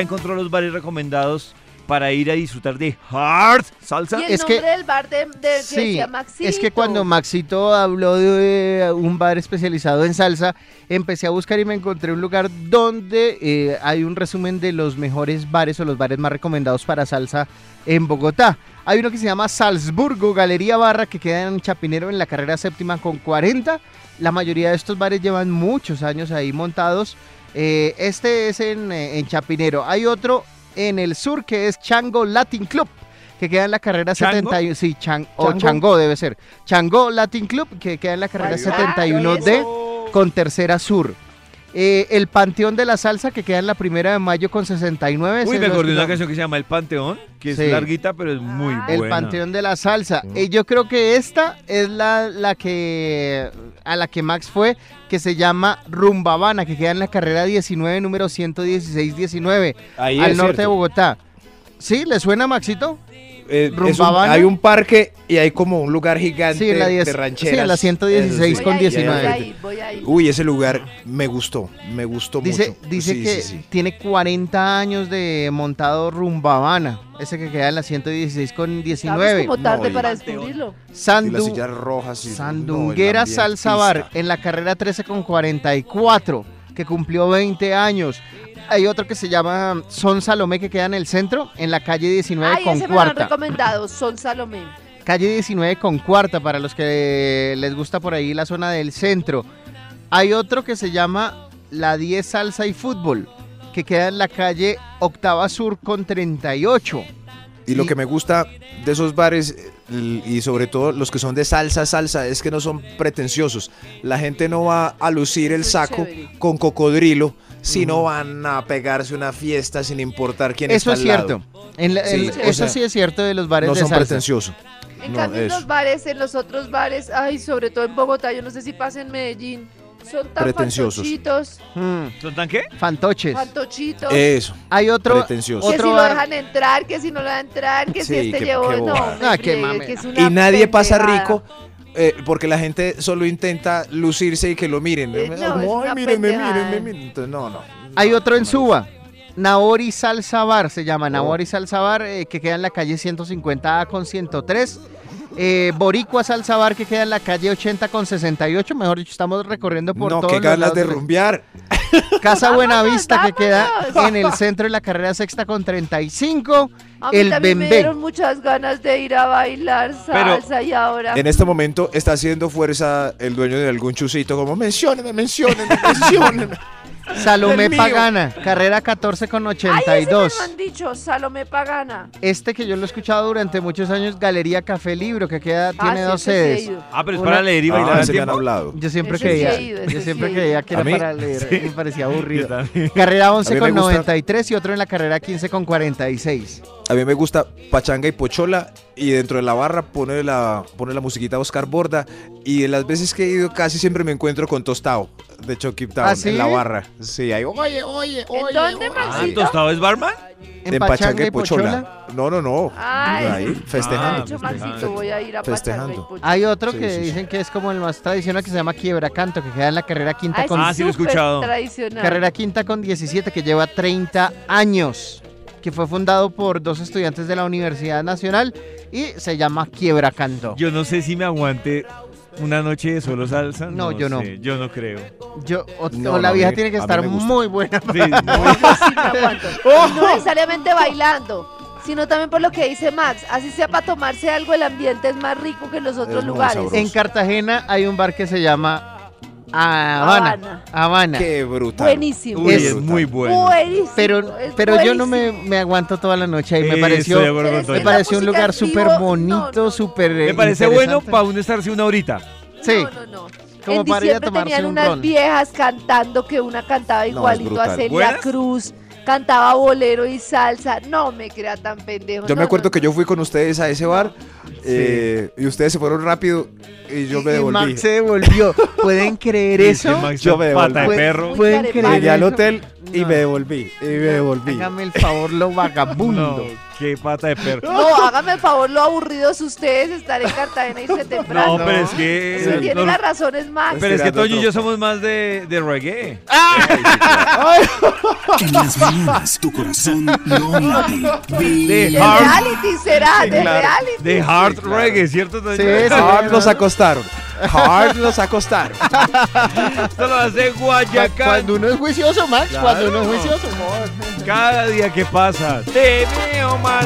[SPEAKER 11] encontró los bares recomendados para ir a disfrutar de hard salsa.
[SPEAKER 4] ¿Y
[SPEAKER 3] es que,
[SPEAKER 4] del bar de, de Maxito?
[SPEAKER 3] Es que cuando Maxito habló de eh, un bar especializado en salsa, empecé a buscar y me encontré un lugar donde eh, hay un resumen de los mejores bares o los bares más recomendados para salsa en Bogotá. Hay uno que se llama Salzburgo Galería Barra que queda en Chapinero en la carrera séptima con 40. La mayoría de estos bares llevan muchos años ahí montados. Eh, este es eh, en, Chapinero. Hay otro en el sur que es Chango Latin Club, que queda en la carrera 71. Sí, o
[SPEAKER 11] Chango
[SPEAKER 3] debe ser. Chango Latin Club, que queda en la carrera 71D con Tercera Sur. Eh, el Panteón de la Salsa que queda en la primera de mayo con 69.
[SPEAKER 2] Uy, me acordé de una canción que se llama El Panteón, que es larguita, pero es muy buena.
[SPEAKER 3] El Panteón de la Salsa. Eh, yo creo que esta es la, la que a la que Max fue, que se llama Rumbabana, que queda en la carrera 19, número 116-19,
[SPEAKER 5] Ahí
[SPEAKER 3] al norte
[SPEAKER 5] cierto.
[SPEAKER 3] de Bogotá. ¿Sí? ¿Le suena, Maxito?
[SPEAKER 5] Eh, es un-
[SPEAKER 3] Rumbabana.
[SPEAKER 5] hay un parque y hay como un lugar gigante
[SPEAKER 3] Sí, en la diez-
[SPEAKER 5] de rancheras.
[SPEAKER 3] sí, en la 116
[SPEAKER 5] Eso
[SPEAKER 3] con
[SPEAKER 5] sí.
[SPEAKER 3] 19.
[SPEAKER 4] Voy a ir, voy a ir.
[SPEAKER 5] Uy, ese lugar me gustó, me gustó
[SPEAKER 3] Dice,
[SPEAKER 5] mucho.
[SPEAKER 3] dice
[SPEAKER 5] Sí,
[SPEAKER 3] que
[SPEAKER 5] sí, sí.
[SPEAKER 3] tiene 40 años de montado Rumbabana, ese que queda en la 116 con 19.
[SPEAKER 4] Estamos como tarde
[SPEAKER 5] No,
[SPEAKER 4] para descubrirlo.
[SPEAKER 5] Y
[SPEAKER 3] Sandu-
[SPEAKER 5] rojas. Y,
[SPEAKER 3] Sandunguera
[SPEAKER 5] no,
[SPEAKER 3] Salsa Bar en la carrera 13 con 44, que cumplió 20 años. Hay otro que se llama Son Salomé que queda en el centro, en la calle 19
[SPEAKER 4] Ay,
[SPEAKER 3] con
[SPEAKER 4] ese me lo han
[SPEAKER 3] cuarta.
[SPEAKER 4] recomendado, Son Salomé.
[SPEAKER 3] Calle 19 con cuarta para los que les gusta por ahí la zona del centro. Hay otro que se llama La 10 Salsa y Fútbol, que queda en la calle Octava Sur con 38.
[SPEAKER 5] Y lo que me gusta de esos bares l- y sobre todo los que son de salsa, salsa, es que no son pretenciosos. La gente no va a lucir el saco con cocodrilo, sino van a pegarse una fiesta sin importar quién
[SPEAKER 3] Eso
[SPEAKER 5] está
[SPEAKER 3] es
[SPEAKER 5] al lado.
[SPEAKER 3] cierto. En la-
[SPEAKER 5] Sí,
[SPEAKER 3] en- eso
[SPEAKER 5] sea,
[SPEAKER 3] sí es cierto de los bares
[SPEAKER 5] no
[SPEAKER 3] de
[SPEAKER 5] son
[SPEAKER 3] salsa.
[SPEAKER 5] pretenciosos.
[SPEAKER 4] En
[SPEAKER 5] No,
[SPEAKER 4] cambio, en los bares, en los otros bares, ay, sobre todo en Bogotá, yo no sé si pasa en Medellín, son tan
[SPEAKER 5] Pretenciosos.
[SPEAKER 4] fantochitos,
[SPEAKER 2] ¿Son tan qué?
[SPEAKER 3] Fantoches.
[SPEAKER 4] fantochitos.
[SPEAKER 5] Eso.
[SPEAKER 3] Hay otro,
[SPEAKER 5] Pretencioso.
[SPEAKER 4] que si
[SPEAKER 3] otro
[SPEAKER 4] lo
[SPEAKER 3] bar-
[SPEAKER 4] dejan entrar, que si no lo dejan entrar, que si
[SPEAKER 5] Sí,
[SPEAKER 4] este
[SPEAKER 5] qué-
[SPEAKER 4] llevó,
[SPEAKER 5] qué
[SPEAKER 4] no,
[SPEAKER 3] Ah, qué
[SPEAKER 4] friegue, que es una
[SPEAKER 5] Y nadie pasa
[SPEAKER 4] pendejada.
[SPEAKER 5] rico eh, porque la gente solo intenta lucirse y que lo miren.
[SPEAKER 4] Eh, no, es
[SPEAKER 5] Ay,
[SPEAKER 4] una
[SPEAKER 5] mírenme,
[SPEAKER 4] pendejada.
[SPEAKER 5] mírenme, mírenme. Entonces, no, no.
[SPEAKER 3] Hay otro en Suba. Naori Salsa Bar se llama Naori Salsa Bar, eh, que queda en la calle 150 con 103. Eh, Boricua Salsa Bar, que queda en la calle 80 con 68. Mejor dicho, estamos recorriendo por
[SPEAKER 5] No,
[SPEAKER 3] todos
[SPEAKER 5] qué
[SPEAKER 3] los
[SPEAKER 5] ganas
[SPEAKER 3] lados
[SPEAKER 5] de rumbear. [laughs]
[SPEAKER 3] Casa Buenavista, que queda en el centro de la carrera sexta con 35.
[SPEAKER 4] A mí
[SPEAKER 3] El
[SPEAKER 4] también me
[SPEAKER 3] Bembé.
[SPEAKER 4] dieron muchas ganas de ir a bailar
[SPEAKER 5] Pero
[SPEAKER 4] salsa y ahora...
[SPEAKER 5] En este momento está haciendo fuerza el dueño de algún chusito, como menciónenme, menciónenme, [laughs] menciónenme.
[SPEAKER 3] Salomé. Pagana, carrera 14 con
[SPEAKER 4] Ay, ese me
[SPEAKER 3] 82.
[SPEAKER 4] lo han dicho, Salomé Pagana.
[SPEAKER 3] Este que yo lo he escuchado durante muchos años, Galería Café Libro, que queda,
[SPEAKER 4] Ah,
[SPEAKER 3] tiene
[SPEAKER 4] sí,
[SPEAKER 3] dos sedes.
[SPEAKER 2] Ah, pero es
[SPEAKER 3] Una-
[SPEAKER 2] para leer y bailar
[SPEAKER 5] Ah,
[SPEAKER 2] al
[SPEAKER 5] ese me han hablado.
[SPEAKER 3] Yo siempre
[SPEAKER 4] Ese
[SPEAKER 3] creía,
[SPEAKER 4] ido,
[SPEAKER 3] yo siempre creía que
[SPEAKER 5] ¿A
[SPEAKER 3] era
[SPEAKER 5] mí?
[SPEAKER 3] para leer,
[SPEAKER 2] Sí.
[SPEAKER 3] me parecía aburrido. Carrera 11
[SPEAKER 5] A mí me
[SPEAKER 3] con
[SPEAKER 5] gusta.
[SPEAKER 3] 93 y otro en la carrera 15 con 46.
[SPEAKER 5] A mí me gusta pachanga y pochola y dentro de la barra pone la, pone la musiquita Oscar Borda y de las veces que he ido casi siempre me encuentro con Tostado de Chucky Town
[SPEAKER 3] ¿Ah, sí?
[SPEAKER 5] en la barra. Sí, ahí oye, oye,
[SPEAKER 4] ¿En dónde,
[SPEAKER 2] Ah,
[SPEAKER 4] Maxito?
[SPEAKER 2] ¿Tostado es barman?
[SPEAKER 3] En
[SPEAKER 5] en
[SPEAKER 3] Pachanga y Pochola.
[SPEAKER 5] No, no, no.
[SPEAKER 4] Ay,
[SPEAKER 5] ahí, festejando.
[SPEAKER 4] dicho Maxito, voy a ir a
[SPEAKER 5] Festejando.
[SPEAKER 4] Pachanga y Pocho.
[SPEAKER 3] Hay otro
[SPEAKER 5] Sí,
[SPEAKER 3] que
[SPEAKER 5] sí, sí.
[SPEAKER 3] dicen que es como el más tradicional que se llama Quiebra Canto, que queda en la carrera quinta
[SPEAKER 4] Ah,
[SPEAKER 3] con
[SPEAKER 2] Ah, sí lo he escuchado.
[SPEAKER 4] tradicional.
[SPEAKER 3] carrera quinta con 17 que lleva 30 años, que fue fundado por dos estudiantes de la Universidad Nacional y se llama Quiebra Canto.
[SPEAKER 2] Yo no sé si me aguante una noche de solo salsa.
[SPEAKER 3] No, yo no.
[SPEAKER 2] Yo no creo.
[SPEAKER 3] Yo, o,
[SPEAKER 5] No,
[SPEAKER 3] o la
[SPEAKER 5] no,
[SPEAKER 3] vieja
[SPEAKER 5] mí-
[SPEAKER 3] tiene que estar muy buena.
[SPEAKER 2] Sí, [laughs]
[SPEAKER 4] Yo sí me [laughs] aguanto. Y No necesariamente bailando, sino también por lo que dice Max. Así sea para tomarse algo, el ambiente es más rico que en los otros
[SPEAKER 5] Es muy
[SPEAKER 4] lugares.
[SPEAKER 5] sabroso.
[SPEAKER 3] En Cartagena hay un bar que se llama Habana.
[SPEAKER 4] Habana.
[SPEAKER 3] Habana.
[SPEAKER 5] Qué brutal.
[SPEAKER 4] Buenísimo.
[SPEAKER 2] Uy,
[SPEAKER 3] Es
[SPEAKER 2] muy bueno.
[SPEAKER 4] Buenísimo.
[SPEAKER 3] Pero, pero yo no me, me aguanto toda la noche ahí. Me
[SPEAKER 2] Eh,
[SPEAKER 3] pareció, me pareció un lugar súper bonito,
[SPEAKER 4] no.
[SPEAKER 3] súper eh,
[SPEAKER 2] Me parece bueno para uno estarse una horita.
[SPEAKER 3] Sí,
[SPEAKER 4] No, no, no.
[SPEAKER 3] como
[SPEAKER 4] en
[SPEAKER 3] para ir a
[SPEAKER 4] diciembre
[SPEAKER 3] tomarse
[SPEAKER 4] tenían
[SPEAKER 3] un
[SPEAKER 4] unas
[SPEAKER 3] ron.
[SPEAKER 4] viejas cantando que una cantaba igualito a. Celia
[SPEAKER 2] ¿Buenas?
[SPEAKER 4] Cruz, cantaba bolero y salsa. No me crea tan pendejo.
[SPEAKER 5] Yo
[SPEAKER 4] no,
[SPEAKER 5] me acuerdo
[SPEAKER 4] no,
[SPEAKER 5] que yo fui con ustedes a ese bar eh, y ustedes se fueron rápido y yo me
[SPEAKER 3] Y
[SPEAKER 5] devolví.
[SPEAKER 3] Max se devolvió. ¿Pueden creer
[SPEAKER 2] Es que
[SPEAKER 3] eso?
[SPEAKER 2] Max
[SPEAKER 5] Yo me
[SPEAKER 2] pata de
[SPEAKER 3] devolví.
[SPEAKER 2] perro.
[SPEAKER 3] ¿Pueden creer
[SPEAKER 5] Llegué al hotel y me devolví. Y me devolví.
[SPEAKER 3] Hágame el favor, lo vagabundo.
[SPEAKER 2] No, qué pata de perro.
[SPEAKER 4] No, hágame el favor, lo aburridos ustedes estar en Cartagena y irse temprano.
[SPEAKER 2] No, pero es que.
[SPEAKER 4] Si tiene
[SPEAKER 2] no,
[SPEAKER 4] las razones Max.
[SPEAKER 2] pero es que Toño y yo somos más de, de reggae.
[SPEAKER 1] En las mañanas tu corazón no late.
[SPEAKER 2] De hard,
[SPEAKER 4] reality será,
[SPEAKER 2] Sí,
[SPEAKER 4] de
[SPEAKER 2] claro.
[SPEAKER 4] reality.
[SPEAKER 2] de hard reggae, ¿cierto, Toño?
[SPEAKER 3] Sí, [laughs] sí.
[SPEAKER 5] Hard los acostaron. Hard los acostaron.
[SPEAKER 2] Esto lo hace Guayacán.
[SPEAKER 3] Cuando uno es juicioso, Max,
[SPEAKER 2] Claro.
[SPEAKER 3] cuando uno es juicioso.
[SPEAKER 2] Cada día que pasa, te veo más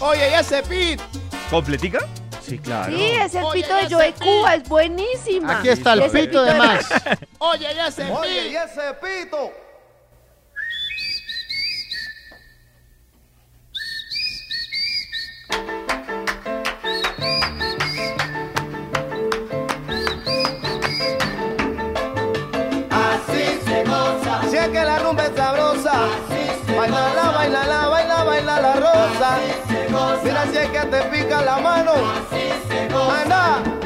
[SPEAKER 3] Oye, ya ese pit.
[SPEAKER 2] ¿Completica? Sí, claro.
[SPEAKER 4] Sí, es el pito de Joe Cuba, es buenísimo.
[SPEAKER 3] Aquí está el pito de era- Max. [laughs]
[SPEAKER 12] Oye, ya ese
[SPEAKER 13] Oye, pit. ¿y ese pito? Que la rumba es sabrosa, baila la, baila la, baila, baila la rosa. Verás si es que te pica la mano.
[SPEAKER 12] Así se goza.
[SPEAKER 13] Anda.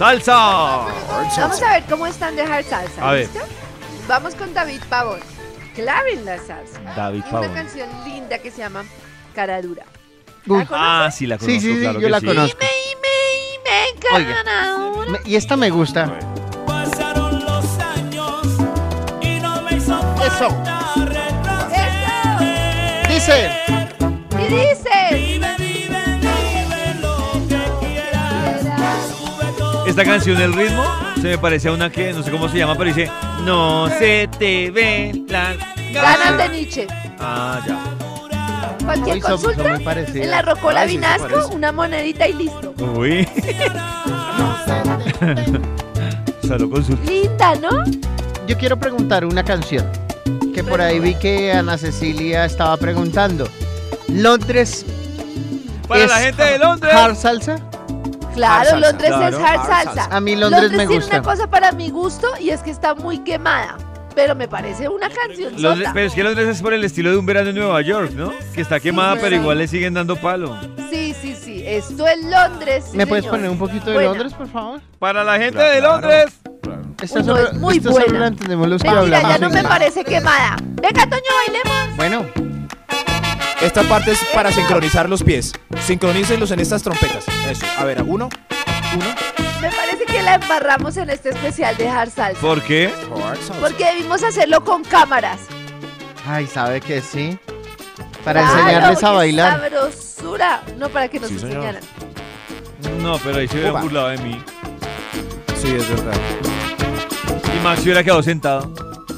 [SPEAKER 2] Salsa.
[SPEAKER 4] Vamos a ver cómo están de Hard Salsa.
[SPEAKER 2] A ver.
[SPEAKER 4] ¿listo? Vamos con David Pavón. Claven la salsa.
[SPEAKER 2] David
[SPEAKER 4] y
[SPEAKER 2] Pavón.
[SPEAKER 4] una canción linda que se llama Cara Dura.
[SPEAKER 2] Ah, sí, la conozco.
[SPEAKER 3] Sí, sí, sí,
[SPEAKER 2] claro
[SPEAKER 3] yo la
[SPEAKER 2] sí.
[SPEAKER 3] conozco.
[SPEAKER 4] Me
[SPEAKER 3] Oiga.
[SPEAKER 4] cara dura.
[SPEAKER 3] Me- Y esta me gusta.
[SPEAKER 8] Pasaron los años y no me hizo
[SPEAKER 3] Eso.
[SPEAKER 8] falta retroceder.
[SPEAKER 3] Dice.
[SPEAKER 4] Y dice.
[SPEAKER 2] Esta canción, el ritmo, se me parece a una que no sé cómo se llama, pero dice: No se te ve la
[SPEAKER 4] Ganas de Nietzsche.
[SPEAKER 2] Ah, ya.
[SPEAKER 4] Cualquier
[SPEAKER 3] Uy, son- son
[SPEAKER 4] consulta.
[SPEAKER 3] muy parecidas.
[SPEAKER 4] en la Rocola
[SPEAKER 5] Ay, sí, se
[SPEAKER 4] Vinasco, una monedita y listo.
[SPEAKER 2] Uy. [laughs] Solo consulta.
[SPEAKER 4] Linda, ¿no?
[SPEAKER 3] Yo quiero preguntar una canción que por ahí vi que Ana Cecilia estaba preguntando. Londres.
[SPEAKER 2] Para
[SPEAKER 3] es
[SPEAKER 2] la gente de Londres.
[SPEAKER 3] ¿Hard salsa?
[SPEAKER 4] Claro,
[SPEAKER 5] Hard salsa,
[SPEAKER 4] Londres
[SPEAKER 2] claro,
[SPEAKER 4] es hard
[SPEAKER 5] hard
[SPEAKER 4] salsa.
[SPEAKER 5] salsa.
[SPEAKER 3] A mí Londres, me
[SPEAKER 4] tiene
[SPEAKER 3] gusta.
[SPEAKER 4] una cosa para mi gusto y es que está muy quemada. Pero me parece una canción
[SPEAKER 2] Londres-
[SPEAKER 4] sota.
[SPEAKER 2] pero es que Londres es por el estilo de un verano en Nueva York, ¿no? Que está quemada, pero igual le siguen dando palo.
[SPEAKER 4] Sí, sí, sí. Esto es Londres. sí,
[SPEAKER 3] ¿Me puedes poner un poquito de
[SPEAKER 4] Buena.
[SPEAKER 3] Londres, por favor?
[SPEAKER 2] Para la gente
[SPEAKER 5] Claro,
[SPEAKER 2] de
[SPEAKER 5] claro.
[SPEAKER 2] Londres.
[SPEAKER 3] Esta solo,
[SPEAKER 4] es muy
[SPEAKER 3] esta
[SPEAKER 4] buena.
[SPEAKER 3] entendemos los que hablamos
[SPEAKER 4] ya no me parece quemada. Venga, Toño, bailemos.
[SPEAKER 3] Bueno,
[SPEAKER 5] Esta parte es para sincronizar los pies. Sincronícenlos en estas trompetas. Eso. A ver, uno, uno.
[SPEAKER 4] Me parece que la embarramos en este especial de Hard Salsa.
[SPEAKER 2] ¿Por qué?
[SPEAKER 4] Porque debimos hacerlo con cámaras.
[SPEAKER 3] ay, ¿sabe que sí? Para
[SPEAKER 4] Claro,
[SPEAKER 3] enseñarles a bailar.
[SPEAKER 4] sabrosura. No para que nos
[SPEAKER 5] Sí,
[SPEAKER 4] enseñaran.
[SPEAKER 2] No, pero ahí se hubiera
[SPEAKER 5] Opa.
[SPEAKER 2] burlado de mí.
[SPEAKER 5] Sí, es verdad.
[SPEAKER 2] Y Max hubiera quedado sentado,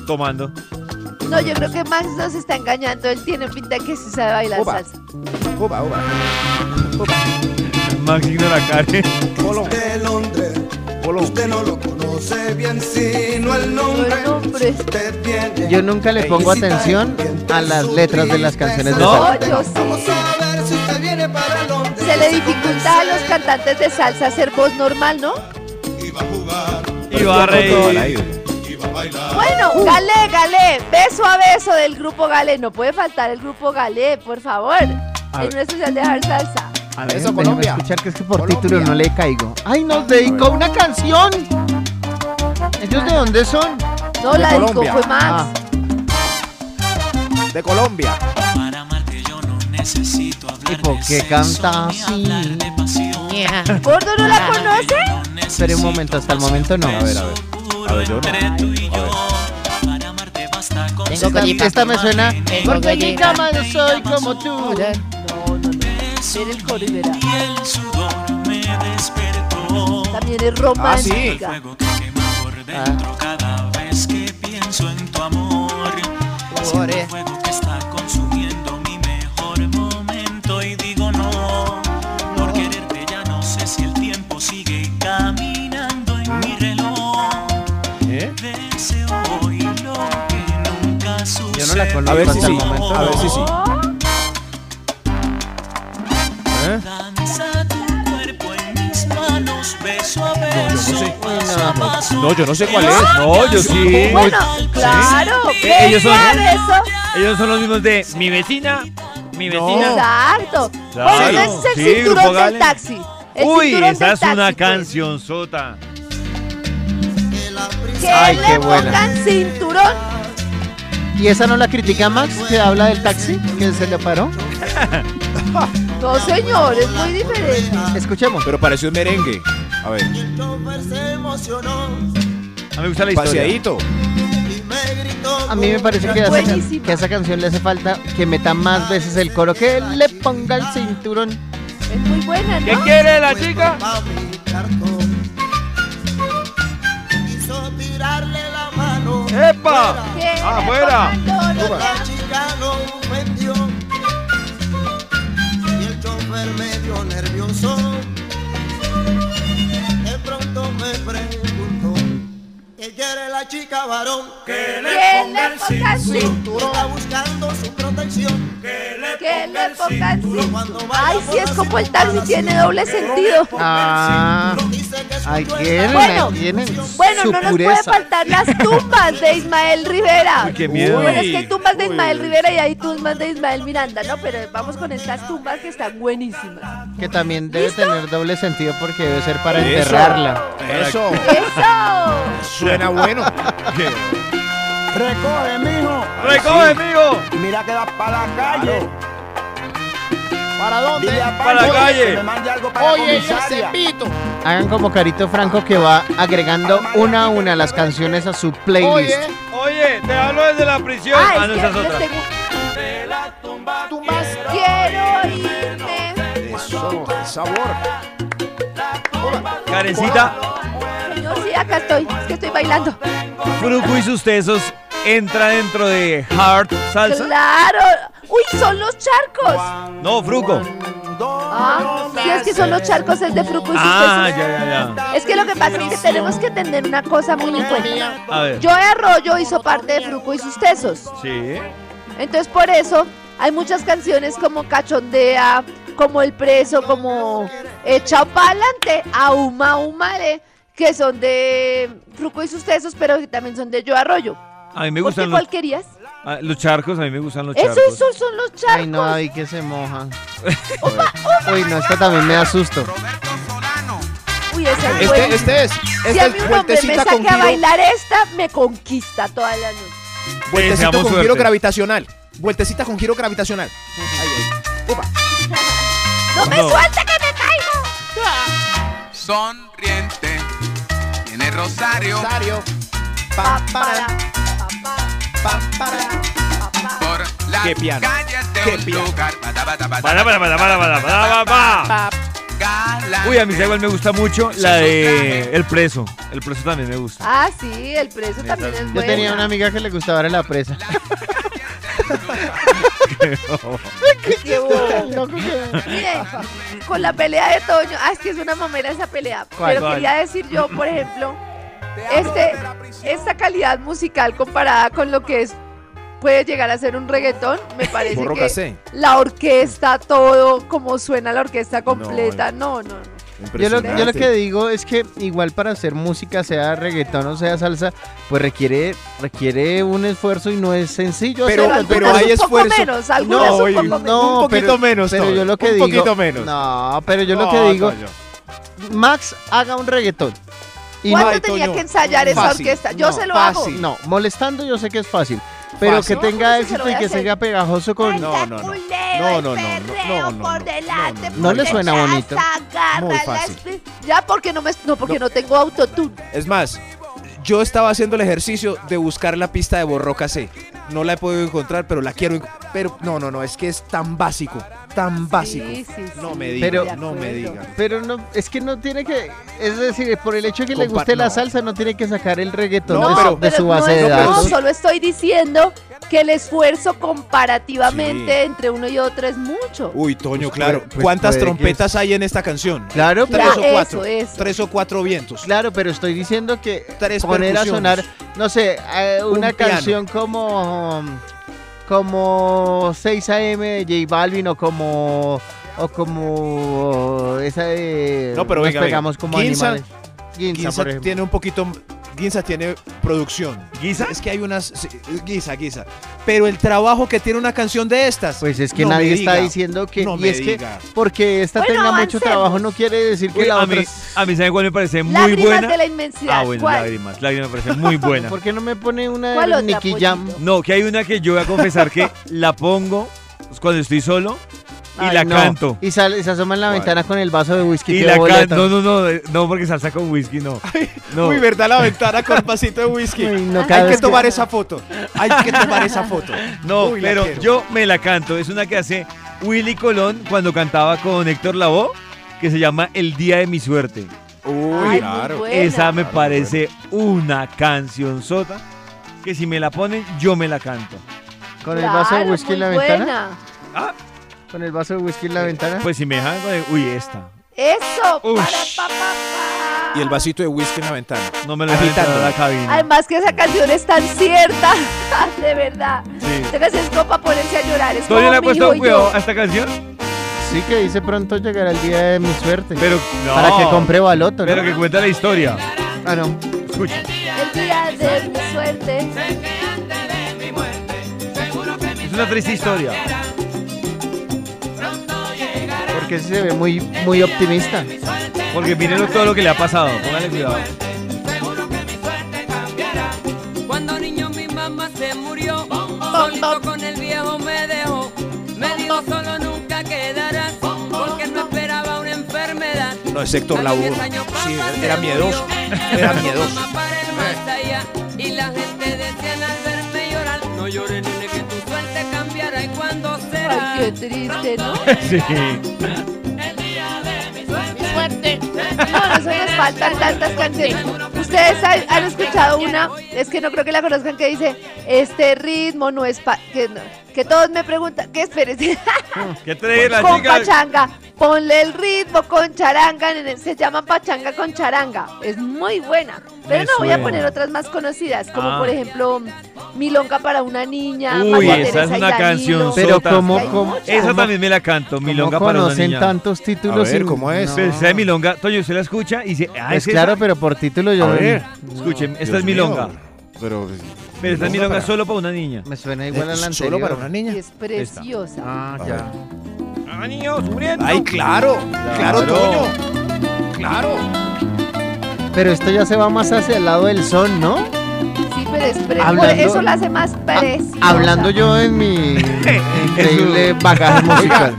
[SPEAKER 2] tomando.
[SPEAKER 4] No, yo creo que Max nos está engañando. Él tiene pinta que sí sabe bailar
[SPEAKER 5] Opa.
[SPEAKER 4] salsa.
[SPEAKER 5] Uba, uba.
[SPEAKER 2] Max ignora a Karen.
[SPEAKER 13] De Londres, usted no lo conoce bien, sino el
[SPEAKER 4] No
[SPEAKER 13] nombre.
[SPEAKER 4] el nombre.
[SPEAKER 13] Usted viene.
[SPEAKER 3] Yo nunca le pongo atención a las letras de las canciones de
[SPEAKER 2] ¿No?
[SPEAKER 3] salsa.
[SPEAKER 4] yo sí.
[SPEAKER 13] Vamos a ver si usted viene para Londres.
[SPEAKER 4] Se le dificulta a los cantantes de salsa hacer voz normal, ¿no?
[SPEAKER 13] Va a jugar,
[SPEAKER 2] va a reír.
[SPEAKER 4] Bueno, Galé, Galé, beso a beso del grupo Galé. No puede faltar el grupo Galé, por favor.
[SPEAKER 3] A
[SPEAKER 4] En
[SPEAKER 3] ver.
[SPEAKER 4] un especial de Hard Salsa.
[SPEAKER 3] A ver,
[SPEAKER 5] Eso, Colombia.
[SPEAKER 3] escuchar que es que por
[SPEAKER 5] Colombia.
[SPEAKER 3] título no le caigo. ¡Ay, nos dedicó una canción! ¿Ellos de dónde son?
[SPEAKER 4] No,
[SPEAKER 5] De
[SPEAKER 4] la
[SPEAKER 5] Colombia.
[SPEAKER 4] fue Max.
[SPEAKER 3] Ah,
[SPEAKER 5] De Colombia.
[SPEAKER 19] Para amarte yo no necesito hablar
[SPEAKER 3] ¿Y por
[SPEAKER 19] de
[SPEAKER 3] qué canta así?
[SPEAKER 19] pasión.
[SPEAKER 4] ¿Gordo no la conoce?
[SPEAKER 3] Espere un momento, hasta el momento no.
[SPEAKER 5] A ver, a ver. A ver, yo no.
[SPEAKER 19] Entre tú y
[SPEAKER 5] A ver.
[SPEAKER 19] yo, para amarte basta con
[SPEAKER 6] Tengo collipa.
[SPEAKER 3] Esta me suena porque no soy como tú.
[SPEAKER 4] El coro y verá.
[SPEAKER 19] y el sudor me despertó.
[SPEAKER 4] También es
[SPEAKER 5] Ah, sí.
[SPEAKER 4] romántica.
[SPEAKER 19] Fuego que quema por dentro cada vez que pienso en tu amor. Siento el fuego que está consumiendo mi mejor momento y digo no. Por quererte ya no sé si el tiempo sigue caminando en mi reloj.
[SPEAKER 5] ¿Eh?
[SPEAKER 19] Deseo hoy lo que nunca sucedió.
[SPEAKER 3] Yo no la conozco
[SPEAKER 5] A ver si
[SPEAKER 3] hasta
[SPEAKER 5] sí.
[SPEAKER 3] el momento.
[SPEAKER 5] A ver si sí. No, yo no sé cuál es.
[SPEAKER 2] No, yo sí.
[SPEAKER 4] Bueno, claro.
[SPEAKER 2] Eh, ellos son-
[SPEAKER 4] beso.
[SPEAKER 2] Ellos son los mismos de mi vecina, mi vecina.
[SPEAKER 4] Exacto.
[SPEAKER 2] Claro.
[SPEAKER 4] Bueno, ese es el
[SPEAKER 2] Sí,
[SPEAKER 4] cinturón del taxi. El
[SPEAKER 2] Uy, esa es una
[SPEAKER 4] pues.
[SPEAKER 2] canción sota.
[SPEAKER 4] Que
[SPEAKER 3] Ay,
[SPEAKER 4] le
[SPEAKER 3] qué buena.
[SPEAKER 4] pongan cinturón.
[SPEAKER 3] ¿Y esa no la critica Max que habla del taxi que se le paró? [laughs]
[SPEAKER 4] No, señor, es muy diferente.
[SPEAKER 3] Escuchemos.
[SPEAKER 5] Pero pareció un merengue. A ver.
[SPEAKER 2] A mí me gusta la historia.
[SPEAKER 5] Paseadito.
[SPEAKER 3] A mí me parece que a, esa,
[SPEAKER 4] Buenísima.
[SPEAKER 3] que a esa canción le hace falta que meta más veces el coro, que le ponga el cinturón.
[SPEAKER 4] Es muy buena,
[SPEAKER 2] ¿Qué
[SPEAKER 4] ¿no?
[SPEAKER 2] quiere la chica?
[SPEAKER 13] Quiso tirarle la mano.
[SPEAKER 2] ¡Epa! ¡Afuera!
[SPEAKER 13] La chica lo ofendió. Y el chofer medio nervioso. Me preguntó. Ella era la chica varón. Que
[SPEAKER 4] le pongan cinturón.
[SPEAKER 13] Está buscando su protección. Que le
[SPEAKER 4] cinturón.
[SPEAKER 13] vaya
[SPEAKER 4] Ay, sí, es como el taxi, tiene doble sentido.
[SPEAKER 3] Ah,
[SPEAKER 13] Dice que
[SPEAKER 3] Tienen,
[SPEAKER 4] Bueno,
[SPEAKER 3] ahí tienen
[SPEAKER 4] Bueno,
[SPEAKER 3] su
[SPEAKER 4] no nos
[SPEAKER 3] pureza.
[SPEAKER 4] puede faltar las tumbas de Ismael Rivera.
[SPEAKER 2] Uy, qué miedo.
[SPEAKER 4] Bueno, es que hay tumbas de
[SPEAKER 2] Uy.
[SPEAKER 4] Ismael Rivera y hay tumbas de Ismael Miranda, ¿no? Pero vamos con estas tumbas que están buenísimas.
[SPEAKER 3] Que también debe tener doble sentido porque debe ser para
[SPEAKER 5] Eso.
[SPEAKER 3] enterrarla.
[SPEAKER 5] Eso.
[SPEAKER 4] ¡Eso!
[SPEAKER 5] Suena bueno.
[SPEAKER 20] Recoge, mijo.
[SPEAKER 2] ¡Recoge, mijo!
[SPEAKER 20] Mira que va para la calle. ¿Para dónde? Dile a
[SPEAKER 2] Pa' la calle.
[SPEAKER 20] Que me mande algo para la
[SPEAKER 3] Oye,
[SPEAKER 20] comisaria.
[SPEAKER 3] Hagan como Carito Franco que va agregando una a una las canciones a su playlist.
[SPEAKER 2] Oye, te hablo desde la prisión.
[SPEAKER 4] Ah,
[SPEAKER 2] Ah,
[SPEAKER 4] es
[SPEAKER 2] no,
[SPEAKER 4] que
[SPEAKER 2] esa es
[SPEAKER 4] les
[SPEAKER 2] otra.
[SPEAKER 4] tengo... Quiero irme.
[SPEAKER 5] Eso, el sabor.
[SPEAKER 2] Karencita,
[SPEAKER 4] No, sí, acá estoy. Es que estoy bailando.
[SPEAKER 2] Fruco y sus tesos entra dentro de Hard Salsa.
[SPEAKER 4] ¡Claro! ¡Uy, son los charcos!
[SPEAKER 2] No, Fruco.
[SPEAKER 4] Ah, sí, es que son los charcos, es de Fruco y sus
[SPEAKER 2] Ah,
[SPEAKER 4] tesos.
[SPEAKER 2] ya, ya, ya.
[SPEAKER 4] Es que lo que pasa es que tenemos que tener una cosa muy en cuenta.
[SPEAKER 2] A ver.
[SPEAKER 4] Yo de Arroyo hizo parte de Fruco y sus tesos.
[SPEAKER 2] Sí.
[SPEAKER 4] Entonces por eso hay muchas canciones como Cachondea, como El Preso, como Echao Pa'lante, Auma Humare, que son de Fruco y sus tesos, pero que también son de Yo Arroyo.
[SPEAKER 2] A mí me
[SPEAKER 4] ¿Por qué
[SPEAKER 2] gustan
[SPEAKER 4] cuál
[SPEAKER 2] los,
[SPEAKER 4] querías?
[SPEAKER 2] Ah, los charcos, a mí me gustan los
[SPEAKER 4] Eso,
[SPEAKER 2] charcos.
[SPEAKER 4] esos son los charcos.
[SPEAKER 3] Ay, no, ahí que se mojan. [laughs] Uy, no, esta también me da susto.
[SPEAKER 4] Uy, esa es
[SPEAKER 5] Este, este es.
[SPEAKER 4] si
[SPEAKER 5] Este
[SPEAKER 4] a
[SPEAKER 5] es
[SPEAKER 4] mí un hombre me
[SPEAKER 5] vueltecita con
[SPEAKER 4] saque a bailar esta, me conquista toda la noche.
[SPEAKER 5] Vueltecita
[SPEAKER 2] Deseamos
[SPEAKER 5] con
[SPEAKER 2] suerte.
[SPEAKER 5] giro gravitacional. Vueltecita con giro gravitacional. Ahí, ahí. Upa. [laughs]
[SPEAKER 4] ¡No me
[SPEAKER 2] No.
[SPEAKER 4] suelte que me caigo!
[SPEAKER 13] Sonriente. Tiene Rosario.
[SPEAKER 5] Rosario.
[SPEAKER 4] Pa,
[SPEAKER 5] Pa.
[SPEAKER 13] Por las
[SPEAKER 5] Qué piano.
[SPEAKER 13] calles de
[SPEAKER 5] Qué
[SPEAKER 13] un
[SPEAKER 5] piano.
[SPEAKER 13] lugar. Bada, bada, bada,
[SPEAKER 2] Para, para, para, para, para, para, para.
[SPEAKER 13] galante.
[SPEAKER 2] Uy, a mí igual me gusta mucho la de El Preso. El Preso también me gusta.
[SPEAKER 4] Ah, sí, el preso también es
[SPEAKER 3] Yo
[SPEAKER 4] bueno.
[SPEAKER 3] tenía una amiga que le gustaba era la presa. [laughs]
[SPEAKER 4] Qué bobo. Miren, con la pelea de Toño, ah, es que es una mamera esa pelea.
[SPEAKER 3] ¿Cuál?
[SPEAKER 4] Pero
[SPEAKER 2] ¿Cuál?
[SPEAKER 4] quería decir yo, por ejemplo, este, esta calidad musical comparada con lo que es puede llegar a ser un reggaetón, me [laughs] parece
[SPEAKER 5] Borro
[SPEAKER 4] que
[SPEAKER 5] casé.
[SPEAKER 4] la orquesta, todo, como suena la orquesta completa, no, no, no.
[SPEAKER 3] Yo lo, yo lo que digo es que igual para hacer música, sea reggaetón o sea salsa, pues requiere requiere un esfuerzo y no es sencillo.
[SPEAKER 5] Pero-
[SPEAKER 3] hacerlo.
[SPEAKER 5] pero hay
[SPEAKER 4] un poco
[SPEAKER 5] esfuerzo.
[SPEAKER 4] menos,
[SPEAKER 3] No,
[SPEAKER 4] un poco menos.
[SPEAKER 3] no,
[SPEAKER 5] Un poquito
[SPEAKER 3] pero-
[SPEAKER 5] menos,
[SPEAKER 3] Pero yo lo que
[SPEAKER 5] Un
[SPEAKER 3] digo.
[SPEAKER 5] poquito menos.
[SPEAKER 3] No, pero yo lo que digo. Max haga un reggaetón. Y
[SPEAKER 4] ¿Cuánto
[SPEAKER 3] no-
[SPEAKER 4] tenía
[SPEAKER 5] Toño,
[SPEAKER 4] que ensayar esa
[SPEAKER 3] Fácil.
[SPEAKER 4] orquesta? Yo
[SPEAKER 3] No,
[SPEAKER 4] se lo
[SPEAKER 3] fácil.
[SPEAKER 4] hago.
[SPEAKER 3] No, molestando yo sé que es fácil. Pero
[SPEAKER 5] Fácil.
[SPEAKER 3] que tenga éxito y que sea pegajoso con.
[SPEAKER 5] No, no, no. No,
[SPEAKER 4] el
[SPEAKER 5] no, no, no,
[SPEAKER 4] perreo
[SPEAKER 5] no,
[SPEAKER 4] por delante,
[SPEAKER 3] le suena bonito.
[SPEAKER 4] agarra
[SPEAKER 5] Muy fácil.
[SPEAKER 4] Ya porque no me no porque no, tengo autotune.
[SPEAKER 5] Es más, yo estaba haciendo el ejercicio de buscar la pista de Borroca C. No la he podido encontrar, pero la quiero. enc- Pero no, no, no, es que es tan básico, tan básico.
[SPEAKER 4] Sí, sí, sí.
[SPEAKER 5] No me diga,
[SPEAKER 3] Pero-
[SPEAKER 5] no me diga.
[SPEAKER 3] Pero no, es que no tiene que, es decir, por el hecho de que le
[SPEAKER 5] Compa-
[SPEAKER 3] guste la
[SPEAKER 5] no.
[SPEAKER 3] salsa, no tiene que sacar el reggaetón
[SPEAKER 5] No,
[SPEAKER 3] de,
[SPEAKER 5] pero-
[SPEAKER 3] su- de
[SPEAKER 4] pero
[SPEAKER 3] su
[SPEAKER 4] no
[SPEAKER 3] base de
[SPEAKER 4] no,
[SPEAKER 3] datos.
[SPEAKER 4] solo estoy diciendo que el esfuerzo comparativamente
[SPEAKER 5] Sí.
[SPEAKER 4] entre uno y otro es mucho.
[SPEAKER 5] Uy, Toño,
[SPEAKER 3] Pues
[SPEAKER 5] claro.
[SPEAKER 3] puede- pues
[SPEAKER 5] ¿Cuántas trompetas hay en esta canción?
[SPEAKER 3] Claro,
[SPEAKER 5] Tres o cuatro.
[SPEAKER 4] eso, eso.
[SPEAKER 5] Tres o cuatro vientos.
[SPEAKER 3] Claro, pero estoy diciendo que
[SPEAKER 5] Tres
[SPEAKER 3] poner a sonar, no sé, eh, una
[SPEAKER 5] Un piano.
[SPEAKER 3] canción como como 6 AM de J Balvin o como o como esa de
[SPEAKER 5] No, pero
[SPEAKER 3] nos
[SPEAKER 5] venga, venga.
[SPEAKER 3] pegamos como
[SPEAKER 5] Ginza-
[SPEAKER 3] animales. Ginza, por
[SPEAKER 5] tiene un poquito. Guisa tiene producción.
[SPEAKER 2] ¿Guisa?
[SPEAKER 5] Es que hay unas. sí, Guisa, Guisa. Pero el trabajo que tiene una canción de estas.
[SPEAKER 3] Pues es que
[SPEAKER 5] no me
[SPEAKER 3] nadie está
[SPEAKER 5] diga,
[SPEAKER 3] diciendo que
[SPEAKER 5] no
[SPEAKER 3] y
[SPEAKER 5] me
[SPEAKER 3] es que
[SPEAKER 5] diga.
[SPEAKER 3] porque esta
[SPEAKER 4] Bueno,
[SPEAKER 3] tenga mucho
[SPEAKER 4] avancemos.
[SPEAKER 3] trabajo no quiere decir que
[SPEAKER 2] Uy,
[SPEAKER 3] la
[SPEAKER 2] a,
[SPEAKER 3] otra
[SPEAKER 2] mí,
[SPEAKER 3] es-
[SPEAKER 2] a mí, ¿sabe cuál me parece muy
[SPEAKER 4] Lágrimas
[SPEAKER 2] buena?
[SPEAKER 4] de la inmensidad.
[SPEAKER 2] Ah, bueno,
[SPEAKER 4] ¿Cuál?
[SPEAKER 2] lágrimas. Lágrimas me parece muy buena.
[SPEAKER 3] ¿Por qué no me pone una
[SPEAKER 4] ¿Cuál
[SPEAKER 3] de
[SPEAKER 4] otra,
[SPEAKER 3] Nicky
[SPEAKER 4] pollito?
[SPEAKER 3] Jam?
[SPEAKER 2] No, que hay una que yo voy a confesar que [laughs] la pongo cuando estoy solo y
[SPEAKER 3] Ay,
[SPEAKER 2] la
[SPEAKER 3] no.
[SPEAKER 2] canto.
[SPEAKER 3] Y sale, y se asoma en la ventana con el vaso de whisky.
[SPEAKER 2] Y la canto. No, no, no, no, porque salsa con whisky, no. [laughs] no.
[SPEAKER 5] Uy, ¿verdad? La ventana con vasito de whisky.
[SPEAKER 3] Uy, no, cada
[SPEAKER 5] Hay que tomar esa foto. Hay que tomar esa foto. [laughs]
[SPEAKER 2] No,
[SPEAKER 5] Uy,
[SPEAKER 2] pero yo me la canto. Es una que hace Willy Colón cuando cantaba con Héctor Lavoe, que se llama El Día de mi Suerte.
[SPEAKER 5] Uy,
[SPEAKER 4] Ay,
[SPEAKER 5] claro.
[SPEAKER 4] buena.
[SPEAKER 2] Esa me parece una canción sota que si me la ponen, yo me la canto.
[SPEAKER 3] Con el vaso de whisky en la ventana.
[SPEAKER 2] Ah,
[SPEAKER 3] Con el vaso de whisky en la ventana.
[SPEAKER 2] pues si me dejan, eh, uy, esta.
[SPEAKER 4] Eso.
[SPEAKER 2] Ush.
[SPEAKER 4] para, pa, pa, pa.
[SPEAKER 5] Y el vasito de whisky en la ventana.
[SPEAKER 2] No me lo dejan entrar a la cabina.
[SPEAKER 4] Además que esa canción es tan cierta, [laughs] de verdad.
[SPEAKER 2] Sí.
[SPEAKER 4] Esta canción es como para ponerse a llorar. Es
[SPEAKER 2] ¿Todavía
[SPEAKER 4] como
[SPEAKER 2] le ha puesto cuidado a esta canción?
[SPEAKER 3] Sí, que dice pronto llegará el día de mi suerte.
[SPEAKER 2] Pero no.
[SPEAKER 3] Para que compre baloto, ¿no?
[SPEAKER 2] Pero que cuenta la historia.
[SPEAKER 3] Ah, no.
[SPEAKER 2] Escucha.
[SPEAKER 4] El día de mi suerte.
[SPEAKER 2] Es una triste historia.
[SPEAKER 3] Porque se ve muy, muy optimista.
[SPEAKER 2] Porque miren todo lo que le ha pasado. Póngale cuidado.
[SPEAKER 7] Cuando niño mi mamá se murió, solito con el viejo me dejó. Me dijo solo nunca quedarás, porque no esperaba una enfermedad.
[SPEAKER 5] No, es Héctor Lavoe. Sí, era miedoso. Era miedoso.
[SPEAKER 7] Y la gente decía al verme llorar, no
[SPEAKER 4] Ay, qué triste, ¿no?
[SPEAKER 2] Sí.
[SPEAKER 4] suerte. No, eso nos faltan tantas canciones. Ustedes han, han escuchado una, es que no creo que la conozcan, que dice, este ritmo no es pa... Que, no- que todos me preguntan, ¿qué esperes? [laughs]
[SPEAKER 2] ¿Qué trae la
[SPEAKER 4] con
[SPEAKER 2] chica?
[SPEAKER 4] pachanga. Ponle el ritmo con charanga. Se llama pachanga con charanga. Es muy buena. Pero
[SPEAKER 2] Me
[SPEAKER 4] no voy a poner otras más conocidas, como
[SPEAKER 2] Ah.
[SPEAKER 4] por ejemplo Milonga para una niña.
[SPEAKER 2] Uy,
[SPEAKER 4] María
[SPEAKER 2] esa es
[SPEAKER 4] Teresa
[SPEAKER 2] una canción
[SPEAKER 3] Pero
[SPEAKER 2] sota.
[SPEAKER 3] ¿cómo-
[SPEAKER 4] Hay
[SPEAKER 3] cómo-
[SPEAKER 4] muchas.
[SPEAKER 2] Esa
[SPEAKER 3] ¿Cómo-
[SPEAKER 2] también me la canto, Milonga
[SPEAKER 3] ¿Cómo
[SPEAKER 2] para una
[SPEAKER 3] conocen
[SPEAKER 2] niña.
[SPEAKER 3] tantos títulos?
[SPEAKER 5] A ver, ¿cómo es?
[SPEAKER 3] No.
[SPEAKER 2] Pero esa de Milonga, Toño, usted la escucha y dice, ah,
[SPEAKER 3] Pues
[SPEAKER 2] es esa?
[SPEAKER 3] claro, pero por título yo
[SPEAKER 5] A
[SPEAKER 3] no-
[SPEAKER 5] ver.
[SPEAKER 2] Escuchen, esta
[SPEAKER 5] Dios
[SPEAKER 2] es Milonga.
[SPEAKER 5] mío. Pero,
[SPEAKER 2] Pero esta es Milonga solo para una niña.
[SPEAKER 3] Me suena igual a la
[SPEAKER 5] ¿Es solo
[SPEAKER 3] anterior.
[SPEAKER 5] para una niña?
[SPEAKER 4] Y es preciosa.
[SPEAKER 3] Ah, ya.
[SPEAKER 2] Ah, niño, sufriendo.
[SPEAKER 5] Ay, claro. Claro,
[SPEAKER 2] Claro.
[SPEAKER 5] Toño. Claro.
[SPEAKER 3] Pero esto ya se va más hacia el lado del son, ¿no?
[SPEAKER 4] Sí, pero es pre-
[SPEAKER 3] Hablando-
[SPEAKER 4] por eso la hace más preciosa.
[SPEAKER 3] Hablando yo en mi [laughs] increíble bagaje musical.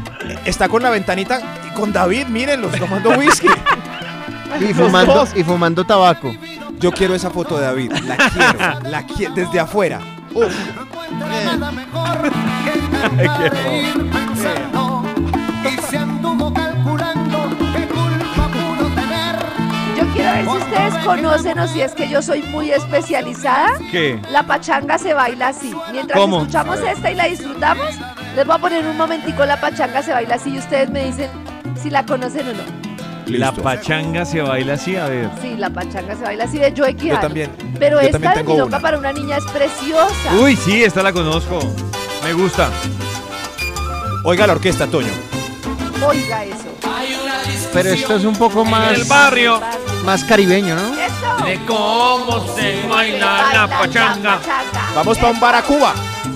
[SPEAKER 5] Está con la ventanita y con David, mírenlos, tomando whisky.
[SPEAKER 3] Y fumando, y fumando tabaco.
[SPEAKER 5] Yo quiero esa foto de David. La quiero. La quiero desde afuera. Uf.
[SPEAKER 4] Quiero ver si ustedes conocen o si es que yo soy muy especializada.
[SPEAKER 2] ¿Qué?
[SPEAKER 4] La pachanga se baila así. Mientras
[SPEAKER 2] ¿Cómo?
[SPEAKER 4] escuchamos esta y la disfrutamos, les voy a poner un momentico la pachanga se baila así y ustedes me dicen si la conocen o no.
[SPEAKER 2] La
[SPEAKER 5] Listo.
[SPEAKER 2] pachanga se baila así, a ver.
[SPEAKER 4] Sí, la pachanga se baila así de Joe
[SPEAKER 5] Yo
[SPEAKER 4] Quijano.
[SPEAKER 5] también.
[SPEAKER 4] Pero
[SPEAKER 5] yo
[SPEAKER 4] esta
[SPEAKER 5] también
[SPEAKER 4] de
[SPEAKER 5] tengo
[SPEAKER 4] Milonga
[SPEAKER 5] una.
[SPEAKER 4] para una niña es preciosa.
[SPEAKER 2] Uy, sí, esta la conozco. Me gusta.
[SPEAKER 5] Oiga la orquesta, Toño.
[SPEAKER 4] Oiga eso.
[SPEAKER 3] Pero esto es un poco más,
[SPEAKER 2] El barrio.
[SPEAKER 3] más caribeño, ¿no?
[SPEAKER 4] Eso.
[SPEAKER 2] De cómo se baila la pachanga.
[SPEAKER 5] Vamos para un bar a Cuba.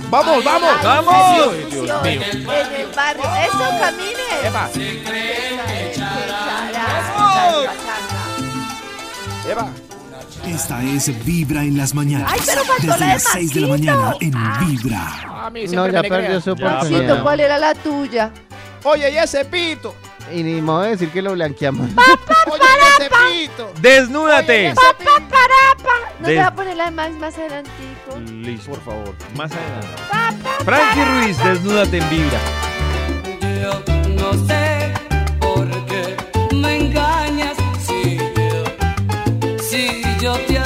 [SPEAKER 5] Vamos, vamos.
[SPEAKER 2] ¡Vamos!
[SPEAKER 4] En el barrio. Eso, camine.
[SPEAKER 5] Eva.
[SPEAKER 1] Esta es Vibra en las mañanas.
[SPEAKER 4] Ay, pero faltó
[SPEAKER 1] Desde
[SPEAKER 4] la de
[SPEAKER 1] las 6 de la mañana en
[SPEAKER 4] Ah.
[SPEAKER 1] Vibra.
[SPEAKER 3] No, ya perdió su oportunidad.
[SPEAKER 4] ¿cuál era la tuya?
[SPEAKER 5] Oye, y ese pito.
[SPEAKER 3] Y ni modo de decir que lo blanqueamos. [laughs]
[SPEAKER 5] Oye, y ese pito.
[SPEAKER 2] Desnúdate.
[SPEAKER 4] Pa, pa, parapa. No te va a poner la de Max más adelantico.
[SPEAKER 2] Listo, por favor. Más adelante. Frankie Ruiz, desnúdate en Vibra.
[SPEAKER 7] Yo no sé yo te